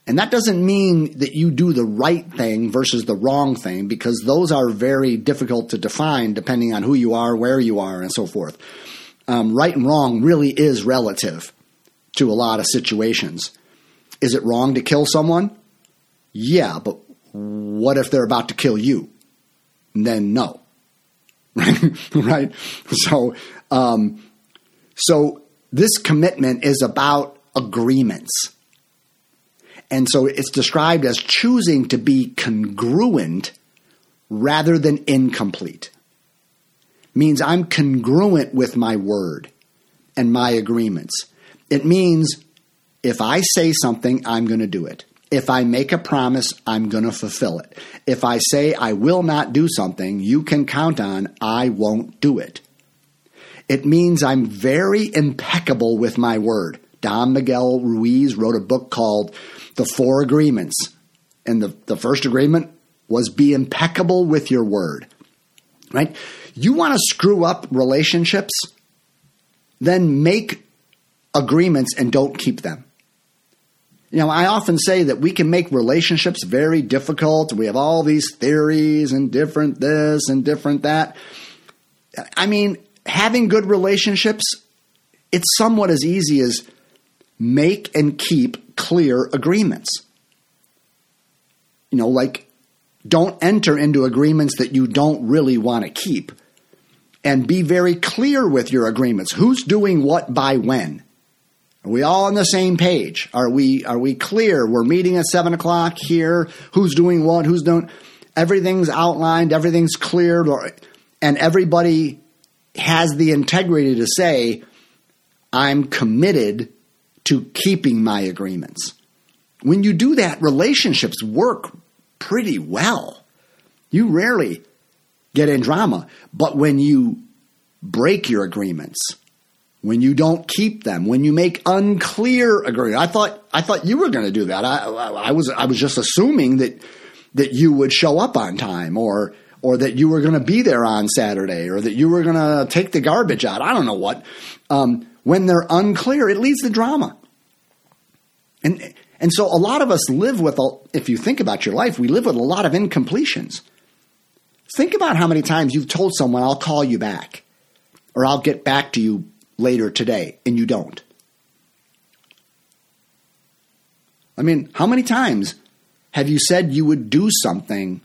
And that doesn't mean that you do the right thing versus the wrong thing, because those are very difficult to define depending on who you are, where you are, and so forth. Um, right and wrong really is relative to a lot of situations. Is it wrong to kill someone? Yeah, but what if they're about to kill you? then no. Right? Right? So, um, so this commitment is about agreements and so it's described as choosing to be congruent rather than incomplete. Means I'm congruent with my word and my agreements. It means if I say something, I'm going to do it. If I make a promise, I'm going to fulfill it. If I say I will not do something, you can count on I won't do it. It means I'm very impeccable with my word. Don Miguel Ruiz wrote a book called The Four Agreements. And the, the first agreement was be impeccable with your word. Right? You want to screw up relationships? Then make agreements and don't keep them. You know, I often say that we can make relationships very difficult. We have all these theories and different this and different that. I mean, having good relationships, it's somewhat as easy as make and keep clear agreements. You know, like don't enter into agreements that you don't really want to keep. And be very clear with your agreements. Who's doing what by when? Are we all on the same page? Are we are we clear? We're meeting at seven o'clock here. Who's doing what? Who's doing? Everything's outlined. Everything's cleared, and everybody has the integrity to say, I'm committed to keeping my agreements. When you do that, relationships work pretty well. You rarely get in drama. But when you break your agreements, when you don't keep them, when you make unclear agreements, I thought I thought you were going to do that. I, I, was I was just assuming that that you would show up on time or or that you were going to be there on Saturday or that you were going to take the garbage out. I don't know what. Um, when they're unclear, it leads to drama. And and so a lot of us live with, a, if you think about your life, we live with a lot of incompletions. Think about how many times you've told someone, I'll call you back, or I'll get back to you later today, and you don't. I mean, how many times have you said you would do something?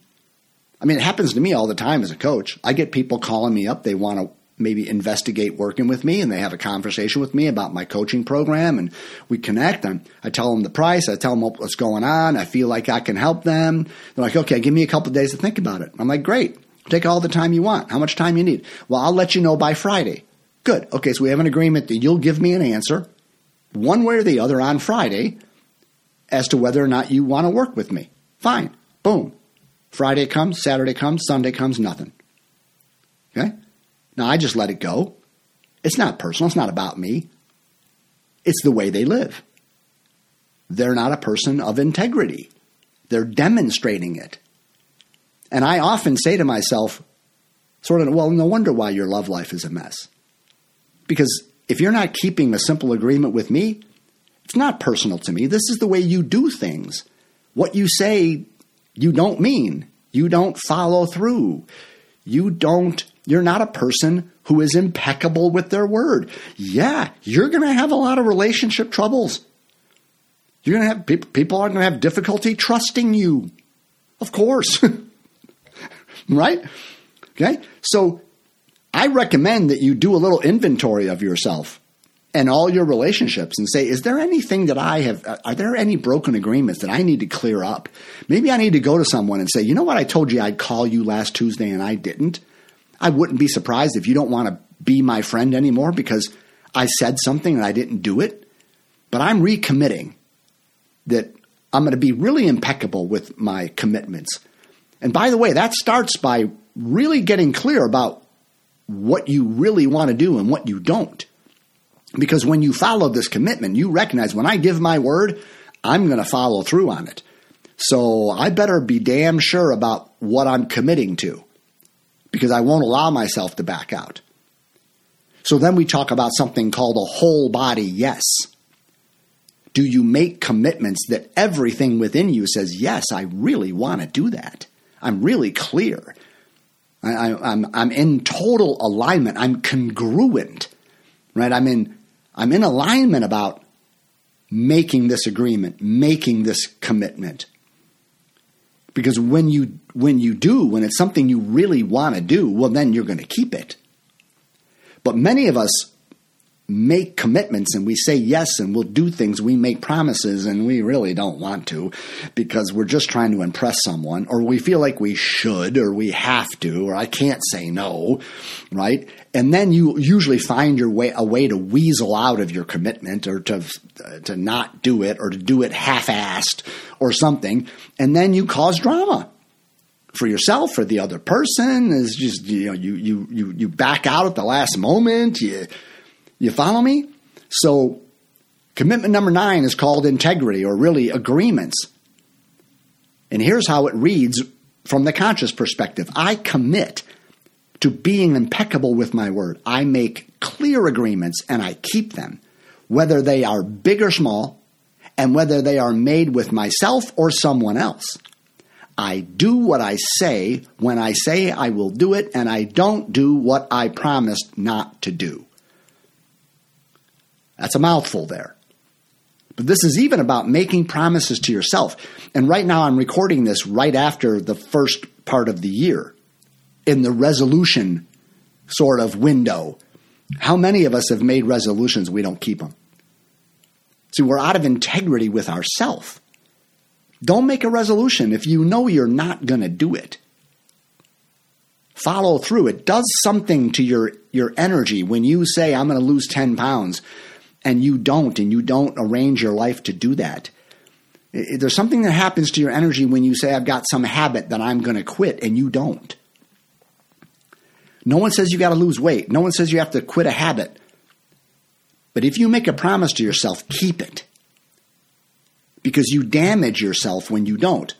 I mean, it happens to me all the time as a coach. I get people calling me up, they want to maybe investigate working with me and they have a conversation with me about my coaching program and we connect and I tell them the price, I tell them what's going on, I feel like I can help them. They're like, okay, give me a couple days to think about it. I'm like, great, take all the time you want. How much time you need? Well, I'll let you know by Friday. Good. Okay, so we have an agreement that you'll give me an answer one way or the other on Friday as to whether or not you want to work with me. Fine. Boom. Friday comes, Saturday comes, Sunday comes, nothing. Okay? Now, I just let it go. It's not personal, it's not about me. It's the way they live. They're not a person of integrity, they're demonstrating it. And I often say to myself, sort of, well, no wonder why your love life is a mess. Because if you're not keeping a simple agreement with me, it's not personal to me. This is the way you do things. What you say, you don't mean. You don't follow through. You don't you're not a person who is impeccable with their word. Yeah, you're going to have a lot of relationship troubles. You're going to have people, are going to have difficulty trusting you. Of course. right? Okay? So I recommend that you do a little inventory of yourself and all your relationships and say, is there anything that I have, uh, are there any broken agreements that I need to clear up? Maybe I need to go to someone and say, you know what, I told you I'd call you last Tuesday and I didn't. I wouldn't be surprised if you don't want to be my friend anymore because I said something and I didn't do it. But I'm recommitting that I'm going to be really impeccable with my commitments. And by the way, that starts by really getting clear about what you really want to do and what you don't. Because when you follow this commitment, you recognize when I give my word, I'm going to follow through on it. So I better be damn sure about what I'm committing to because I won't allow myself to back out. So then we talk about something called a whole body yes. Do you make commitments that everything within you says, yes, I really want to do that? I'm really clear. I, am I'm, I'm in total alignment. I'm congruent, right? I'm in, I'm in alignment about making this agreement, making this commitment. Because when you when you do, when it's something you really want to do, well then you're going to keep it. But many of us make commitments and we say yes and we'll do things, we make promises and we really don't want to because we're just trying to impress someone or we feel like we should or we have to or I can't say no, right? And then you usually find your way a way to weasel out of your commitment or to uh, to not do it or to do it half-assed or something and then you cause drama for yourself or the other person is just you know you you you you back out at the last moment you you follow me? So, commitment number nine is called integrity, or really agreements. And here's how it reads from the conscious perspective I commit to being impeccable with my word. I make clear agreements and I keep them, whether they are big or small, and whether they are made with myself or someone else. I do what I say when I say I will do it, and I don't do what I promised not to do. That's a mouthful there. But this is even about making promises to yourself. And right now, I'm recording this right after the first part of the year in the resolution sort of window. How many of us have made resolutions we don't keep them? See, we're out of integrity with ourselves. Don't make a resolution if you know you're not going to do it. Follow through. It does something to your, your energy when you say, I'm going to lose 10 pounds and you don't, and you don't arrange your life to do that. There's something that happens to your energy when you say, I've got some habit that I'm going to quit, and you don't. No one says you got to lose weight. No one says you have to quit a habit. But if you make a promise to yourself, keep it. Because you damage yourself when you don't.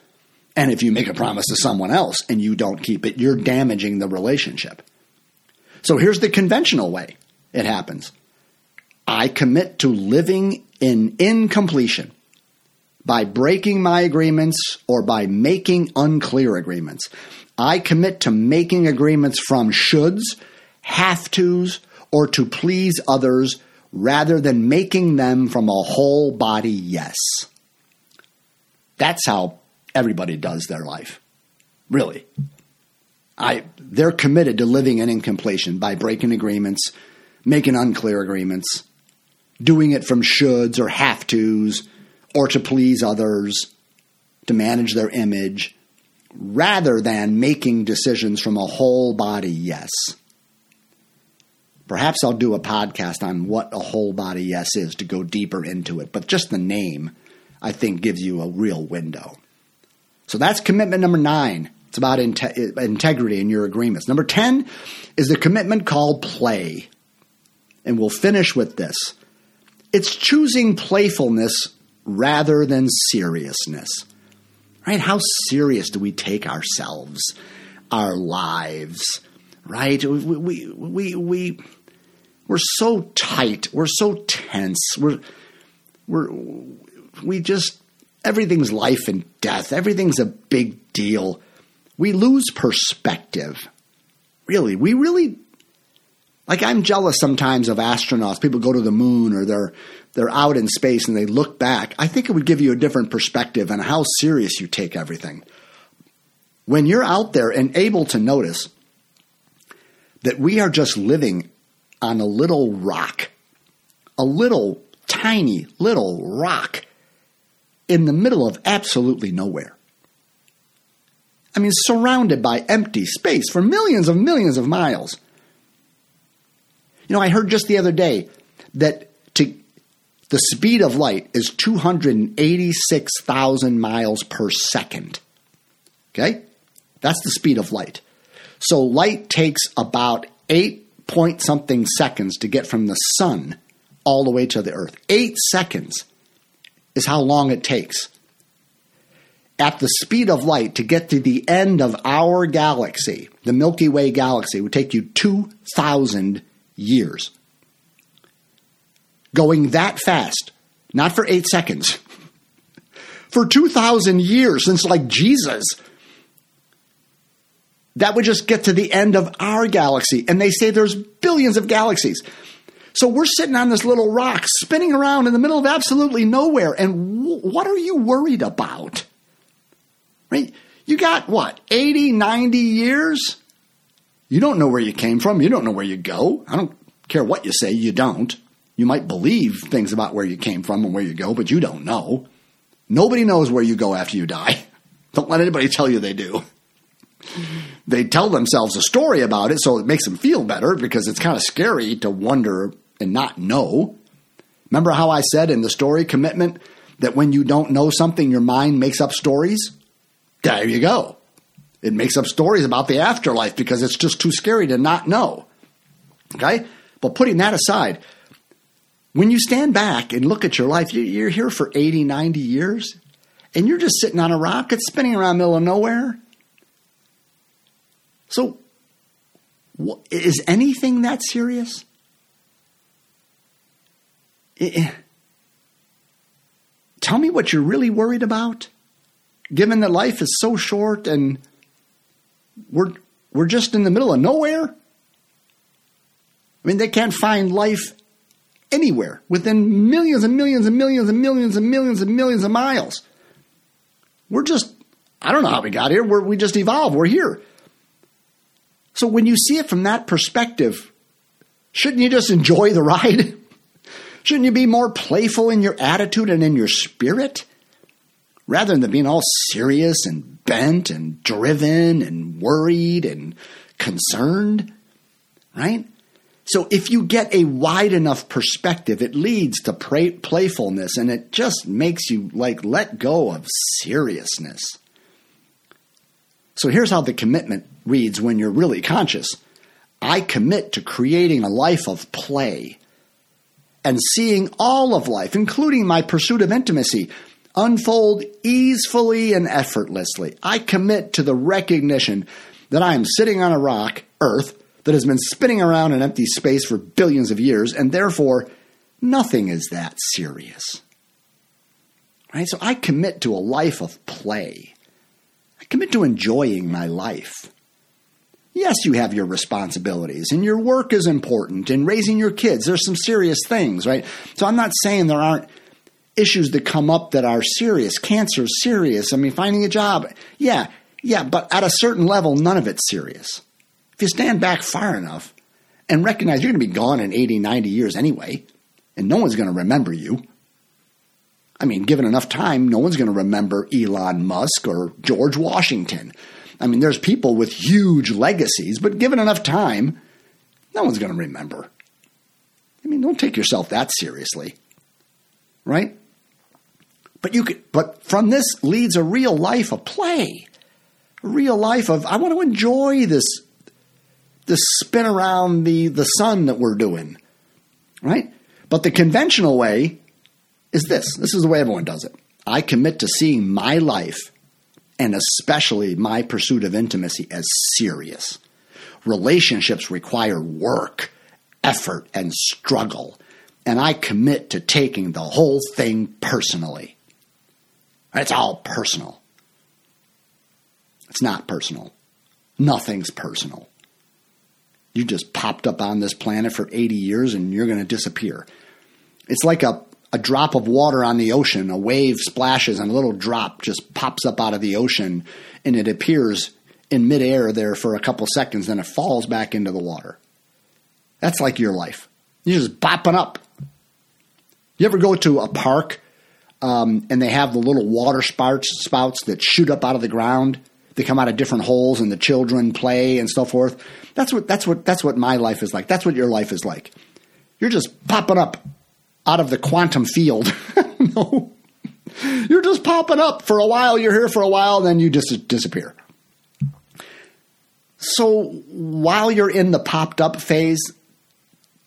And if you make a promise to someone else and you don't keep it, you're damaging the relationship. So here's the conventional way it happens I commit to living in incompletion by breaking my agreements or by making unclear agreements. I commit to making agreements from shoulds, have tos, or to please others rather than making them from a whole body yes. That's how everybody does their life. Really. I they're committed to living in incompletion by breaking agreements, making unclear agreements, doing it from shoulds or have tos, or to please others, to manage their image, rather than making decisions from a whole body yes. Perhaps I'll do a podcast on what a whole body yes is to go deeper into it, but just the name, I think, gives you a real window. So that's commitment number nine. It's about integrity in your agreements. Number 10 is the commitment called play. And we'll finish with this it's choosing playfulness rather than seriousness. Right? How serious do we take ourselves, our lives? Right? We, we, we, we, we're so tight. We're so tense. We're, we're, we just, everything's life and death. Everything's a big deal. We lose perspective. Really, we really like I'm jealous sometimes of astronauts. People go to the moon or they're they're out in space and they look back. I think it would give you a different perspective on how serious you take everything. When you're out there and able to notice that we are just living on a little rock, a little tiny little rock in the middle of absolutely nowhere. I mean, surrounded by empty space for millions of millions of miles. You know, I heard just the other day that to the speed of light is 286,000 miles per second. Okay? That's the speed of light. So light takes about 8 point something seconds to get from the sun all the way to the earth. 8 seconds is how long it takes. At the speed of light to get to the end of our galaxy, the Milky Way galaxy, would take you 2,000 years. Going that fast, not for eight seconds, for 2,000 years since like Jesus. That would just get to the end of our galaxy. And they say there's billions of galaxies. So we're sitting on this little rock, spinning around in the middle of absolutely nowhere. And w- what are you worried about? Right? You got what, 80, 90 years? You don't know where you came from. You don't know where you go. I don't care what you say, you don't. You might believe things about where you came from and where you go, but you don't know. Nobody knows where you go after you die. Don't let anybody tell you they do. They tell themselves a story about it so it makes them feel better because it's kind of scary to wonder and not know. Remember how I said in the story commitment that when you don't know something, your mind makes up stories? There you go. It makes up stories about the afterlife because it's just too scary to not know. Okay? But putting that aside, when you stand back and look at your life, you're here for 80, 90 years, and you're just sitting on a rocket spinning around middle of nowhere. So, is anything that serious? Tell me what you're really worried about, given that life is so short and we're we're just in the middle of nowhere. I mean, they can't find life anywhere within millions and millions and millions and millions and millions and millions of miles. We're just, I don't know how we got here. We're, we just evolved. We're here. So when you see it from that perspective, shouldn't you just enjoy the ride? Shouldn't you be more playful in your attitude and in your spirit? Rather than being all serious and bent and driven and worried and concerned, right? So if you get a wide enough perspective, it leads to play- playfulness and it just makes you like let go of seriousness. So here's how the commitment reads when you're really conscious. I commit to creating a life of play and seeing all of life, including my pursuit of intimacy, unfold easily and effortlessly. I commit to the recognition that I am sitting on a rock, Earth, that has been spinning around in empty space for billions of years, and therefore nothing is that serious. Right? So I commit to a life of play. I commit to enjoying my life. Yes, you have your responsibilities, and your work is important, and raising your kids. There's some serious things, right? So I'm not saying there aren't issues that come up that are serious. Cancer is serious. I mean, finding a job, yeah, yeah, but at a certain level, none of it's serious. If you stand back far enough and recognize you're going to be gone in 80, 90 years anyway, and no one's going to remember you. I mean, given enough time, no one's going to remember Elon Musk or George Washington. I mean, there's people with huge legacies, but given enough time, no one's going to remember. I mean, don't take yourself that seriously. Right? But you could, but from this leads a real life of play. A real life of I want to enjoy this this spin around the, the sun that we're doing. Right? But the conventional way is this. This is the way everyone does it. I commit to seeing my life and especially my pursuit of intimacy as serious. Relationships require work, effort, and struggle, and I commit to taking the whole thing personally. It's all personal. It's not personal. Nothing's personal. You just popped up on this planet for 80 years and you're going to disappear. It's like a, a drop of water on the ocean. A wave splashes and a little drop just pops up out of the ocean and it appears in midair there for a couple seconds, then it falls back into the water. That's like your life. You're just popping up. You ever go to a park um, and they have the little water spouts, spouts that shoot up out of the ground? They come out of different holes and the children play and so forth. That's what that's what that's what my life is like. That's what your life is like. You're just popping up out of the quantum field. no. You're just popping up for a while, you're here for a while, then you just disappear. So while you're in the popped up phase,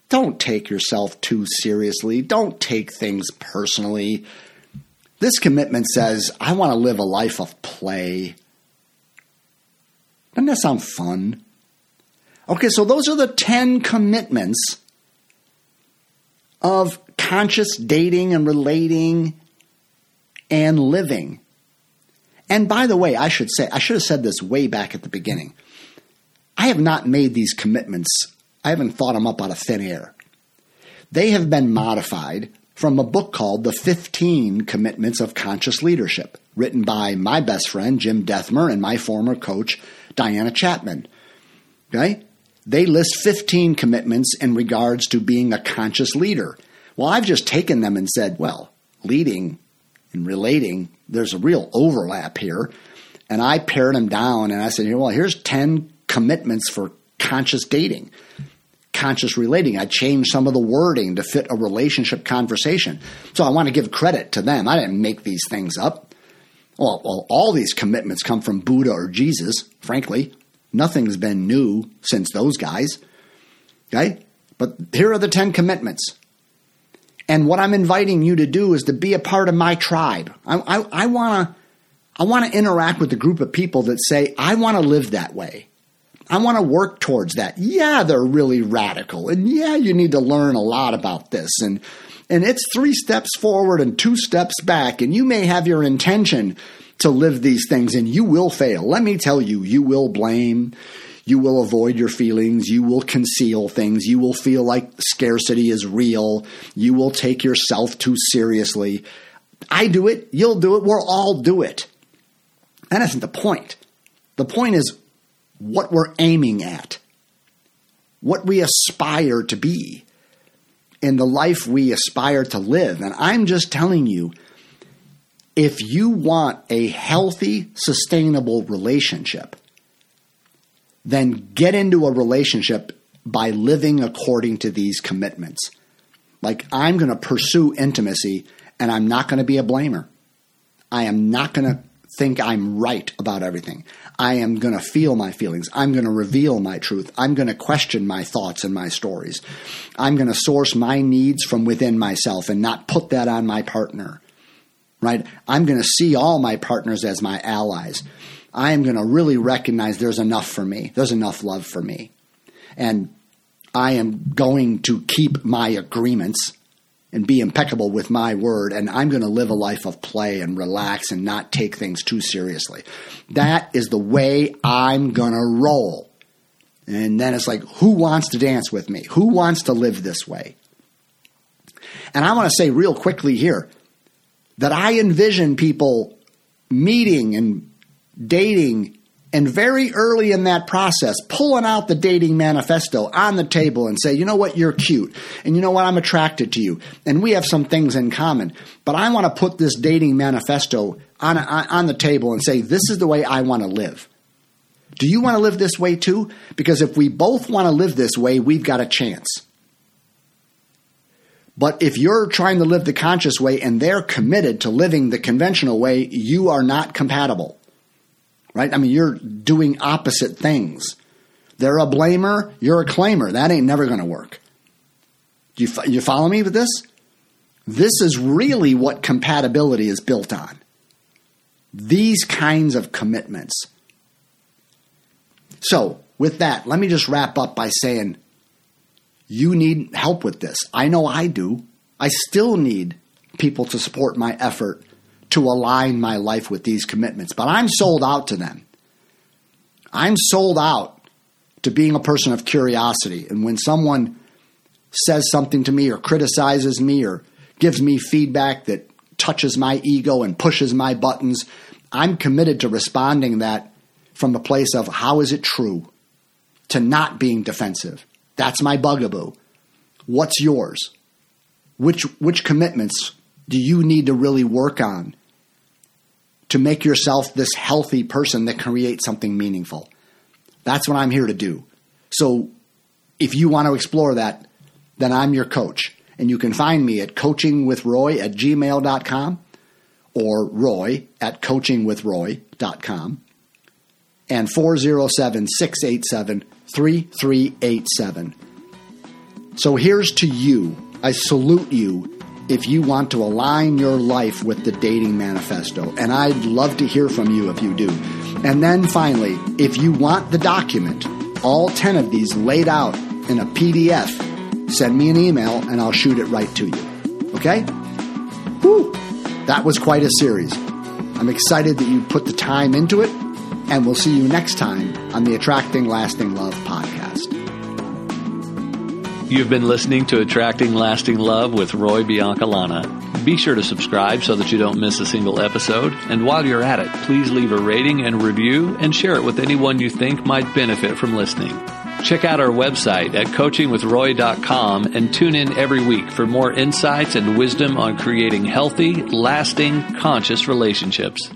don't take yourself too seriously. Don't take things personally. This commitment says, I want to live a life of play. Doesn't that sound fun? Okay, so those are the 10 commitments of conscious dating and relating and living. And by the way, I should say, I should have said this way back at the beginning. I have not made these commitments, I haven't thought them up out of thin air. They have been modified from a book called The 15 Commitments of Conscious Leadership, written by my best friend, Jim Dethmer, and my former coach, Diana Chapman. Okay? They list 15 commitments in regards to being a conscious leader. Well, I've just taken them and said, well, leading and relating, there's a real overlap here. And I pared them down and I said, well, here's 10 commitments for conscious dating, conscious relating. I changed some of the wording to fit a relationship conversation. So I want to give credit to them. I didn't make these things up. Well, well, all these commitments come from Buddha or Jesus, frankly. Nothing's been new since those guys. Okay? But here are the 10 commitments. And what I'm inviting you to do is to be a part of my tribe. I, I, I want to I want to interact with a group of people that say, I want to live that way. I want to work towards that. Yeah, they're really radical. And yeah, you need to learn a lot about this. And and it's three steps forward and two steps back. And you may have your intention to live these things and you will fail. Let me tell you, you will blame. You will avoid your feelings. You will conceal things. You will feel like scarcity is real. You will take yourself too seriously. I do it. You'll do it. We'll all do it. That isn't the point. The point is what we're aiming at, what we aspire to be in the life we aspire to live. And I'm just telling you, if you want a healthy, sustainable relationship, then get into a relationship by living according to these commitments. Like, I'm going to pursue intimacy and I'm not going to be a blamer. I am not going to think I'm right about everything. I am going to feel my feelings. I'm going to reveal my truth. I'm going to question my thoughts and my stories. I'm going to source my needs from within myself and not put that on my partner. Right? I'm going to see all my partners as my allies. I am going to really recognize there's enough for me. There's enough love for me. And I am going to keep my agreements and be impeccable with my word, and I'm going to live a life of play and relax and not take things too seriously. That is the way I'm going to roll. And then it's like, who wants to dance with me? Who wants to live this way? And I want to say real quickly here that I envision people meeting and dating and very early in that process, pulling out the dating manifesto on the table and say, you know what, you're cute. And you know what, I'm attracted to you. And we have some things in common. But I want to put this dating manifesto on, on the table and say, this is the way I want to live. Do you want to live this way too? Because if we both want to live this way, we've got a chance. But if you're trying to live the conscious way and they're committed to living the conventional way, you are not compatible right? I mean, you're doing opposite things. They're a blamer, you're a claimer. That ain't never going to work. You, you follow me with this? This is really what compatibility is built on. These kinds of commitments. So, with that, let me just wrap up by saying you need help with this. I know I do. I still need people to support my effort to align my life with these commitments, but I'm sold out to them. I'm sold out to being a person of curiosity. And when someone says something to me or criticizes me or gives me feedback that touches my ego and pushes my buttons, I'm committed to responding that from a place of how is it true to not being defensive. That's my bugaboo. What's yours? Which which commitments do you need to really work on to make yourself this healthy person that can create something meaningful? That's what I'm here to do. So if you want to explore that, then I'm your coach. And you can find me at coachingwithroy at gmail.com or roy at coachingwithroy.com and 407 687 3387. So here's to you. I salute you if you want to align your life with the dating manifesto. And I'd love to hear from you if you do. And then finally, if you want the document, all 10 of these laid out in a PDF, send me an email and I'll shoot it right to you. Okay? Whew, that was quite a series. I'm excited that you put the time into it, and we'll see you next time on the Attracting Lasting Love podcast. You've been listening to Attracting Lasting Love with Roy Biancalana. Be sure to subscribe so that you don't miss a single episode. And while you're at it, please leave a rating and review and share it with anyone you think might benefit from listening. Check out our website at coachingwithroy.com and tune in every week for more insights and wisdom on creating healthy, lasting, conscious relationships.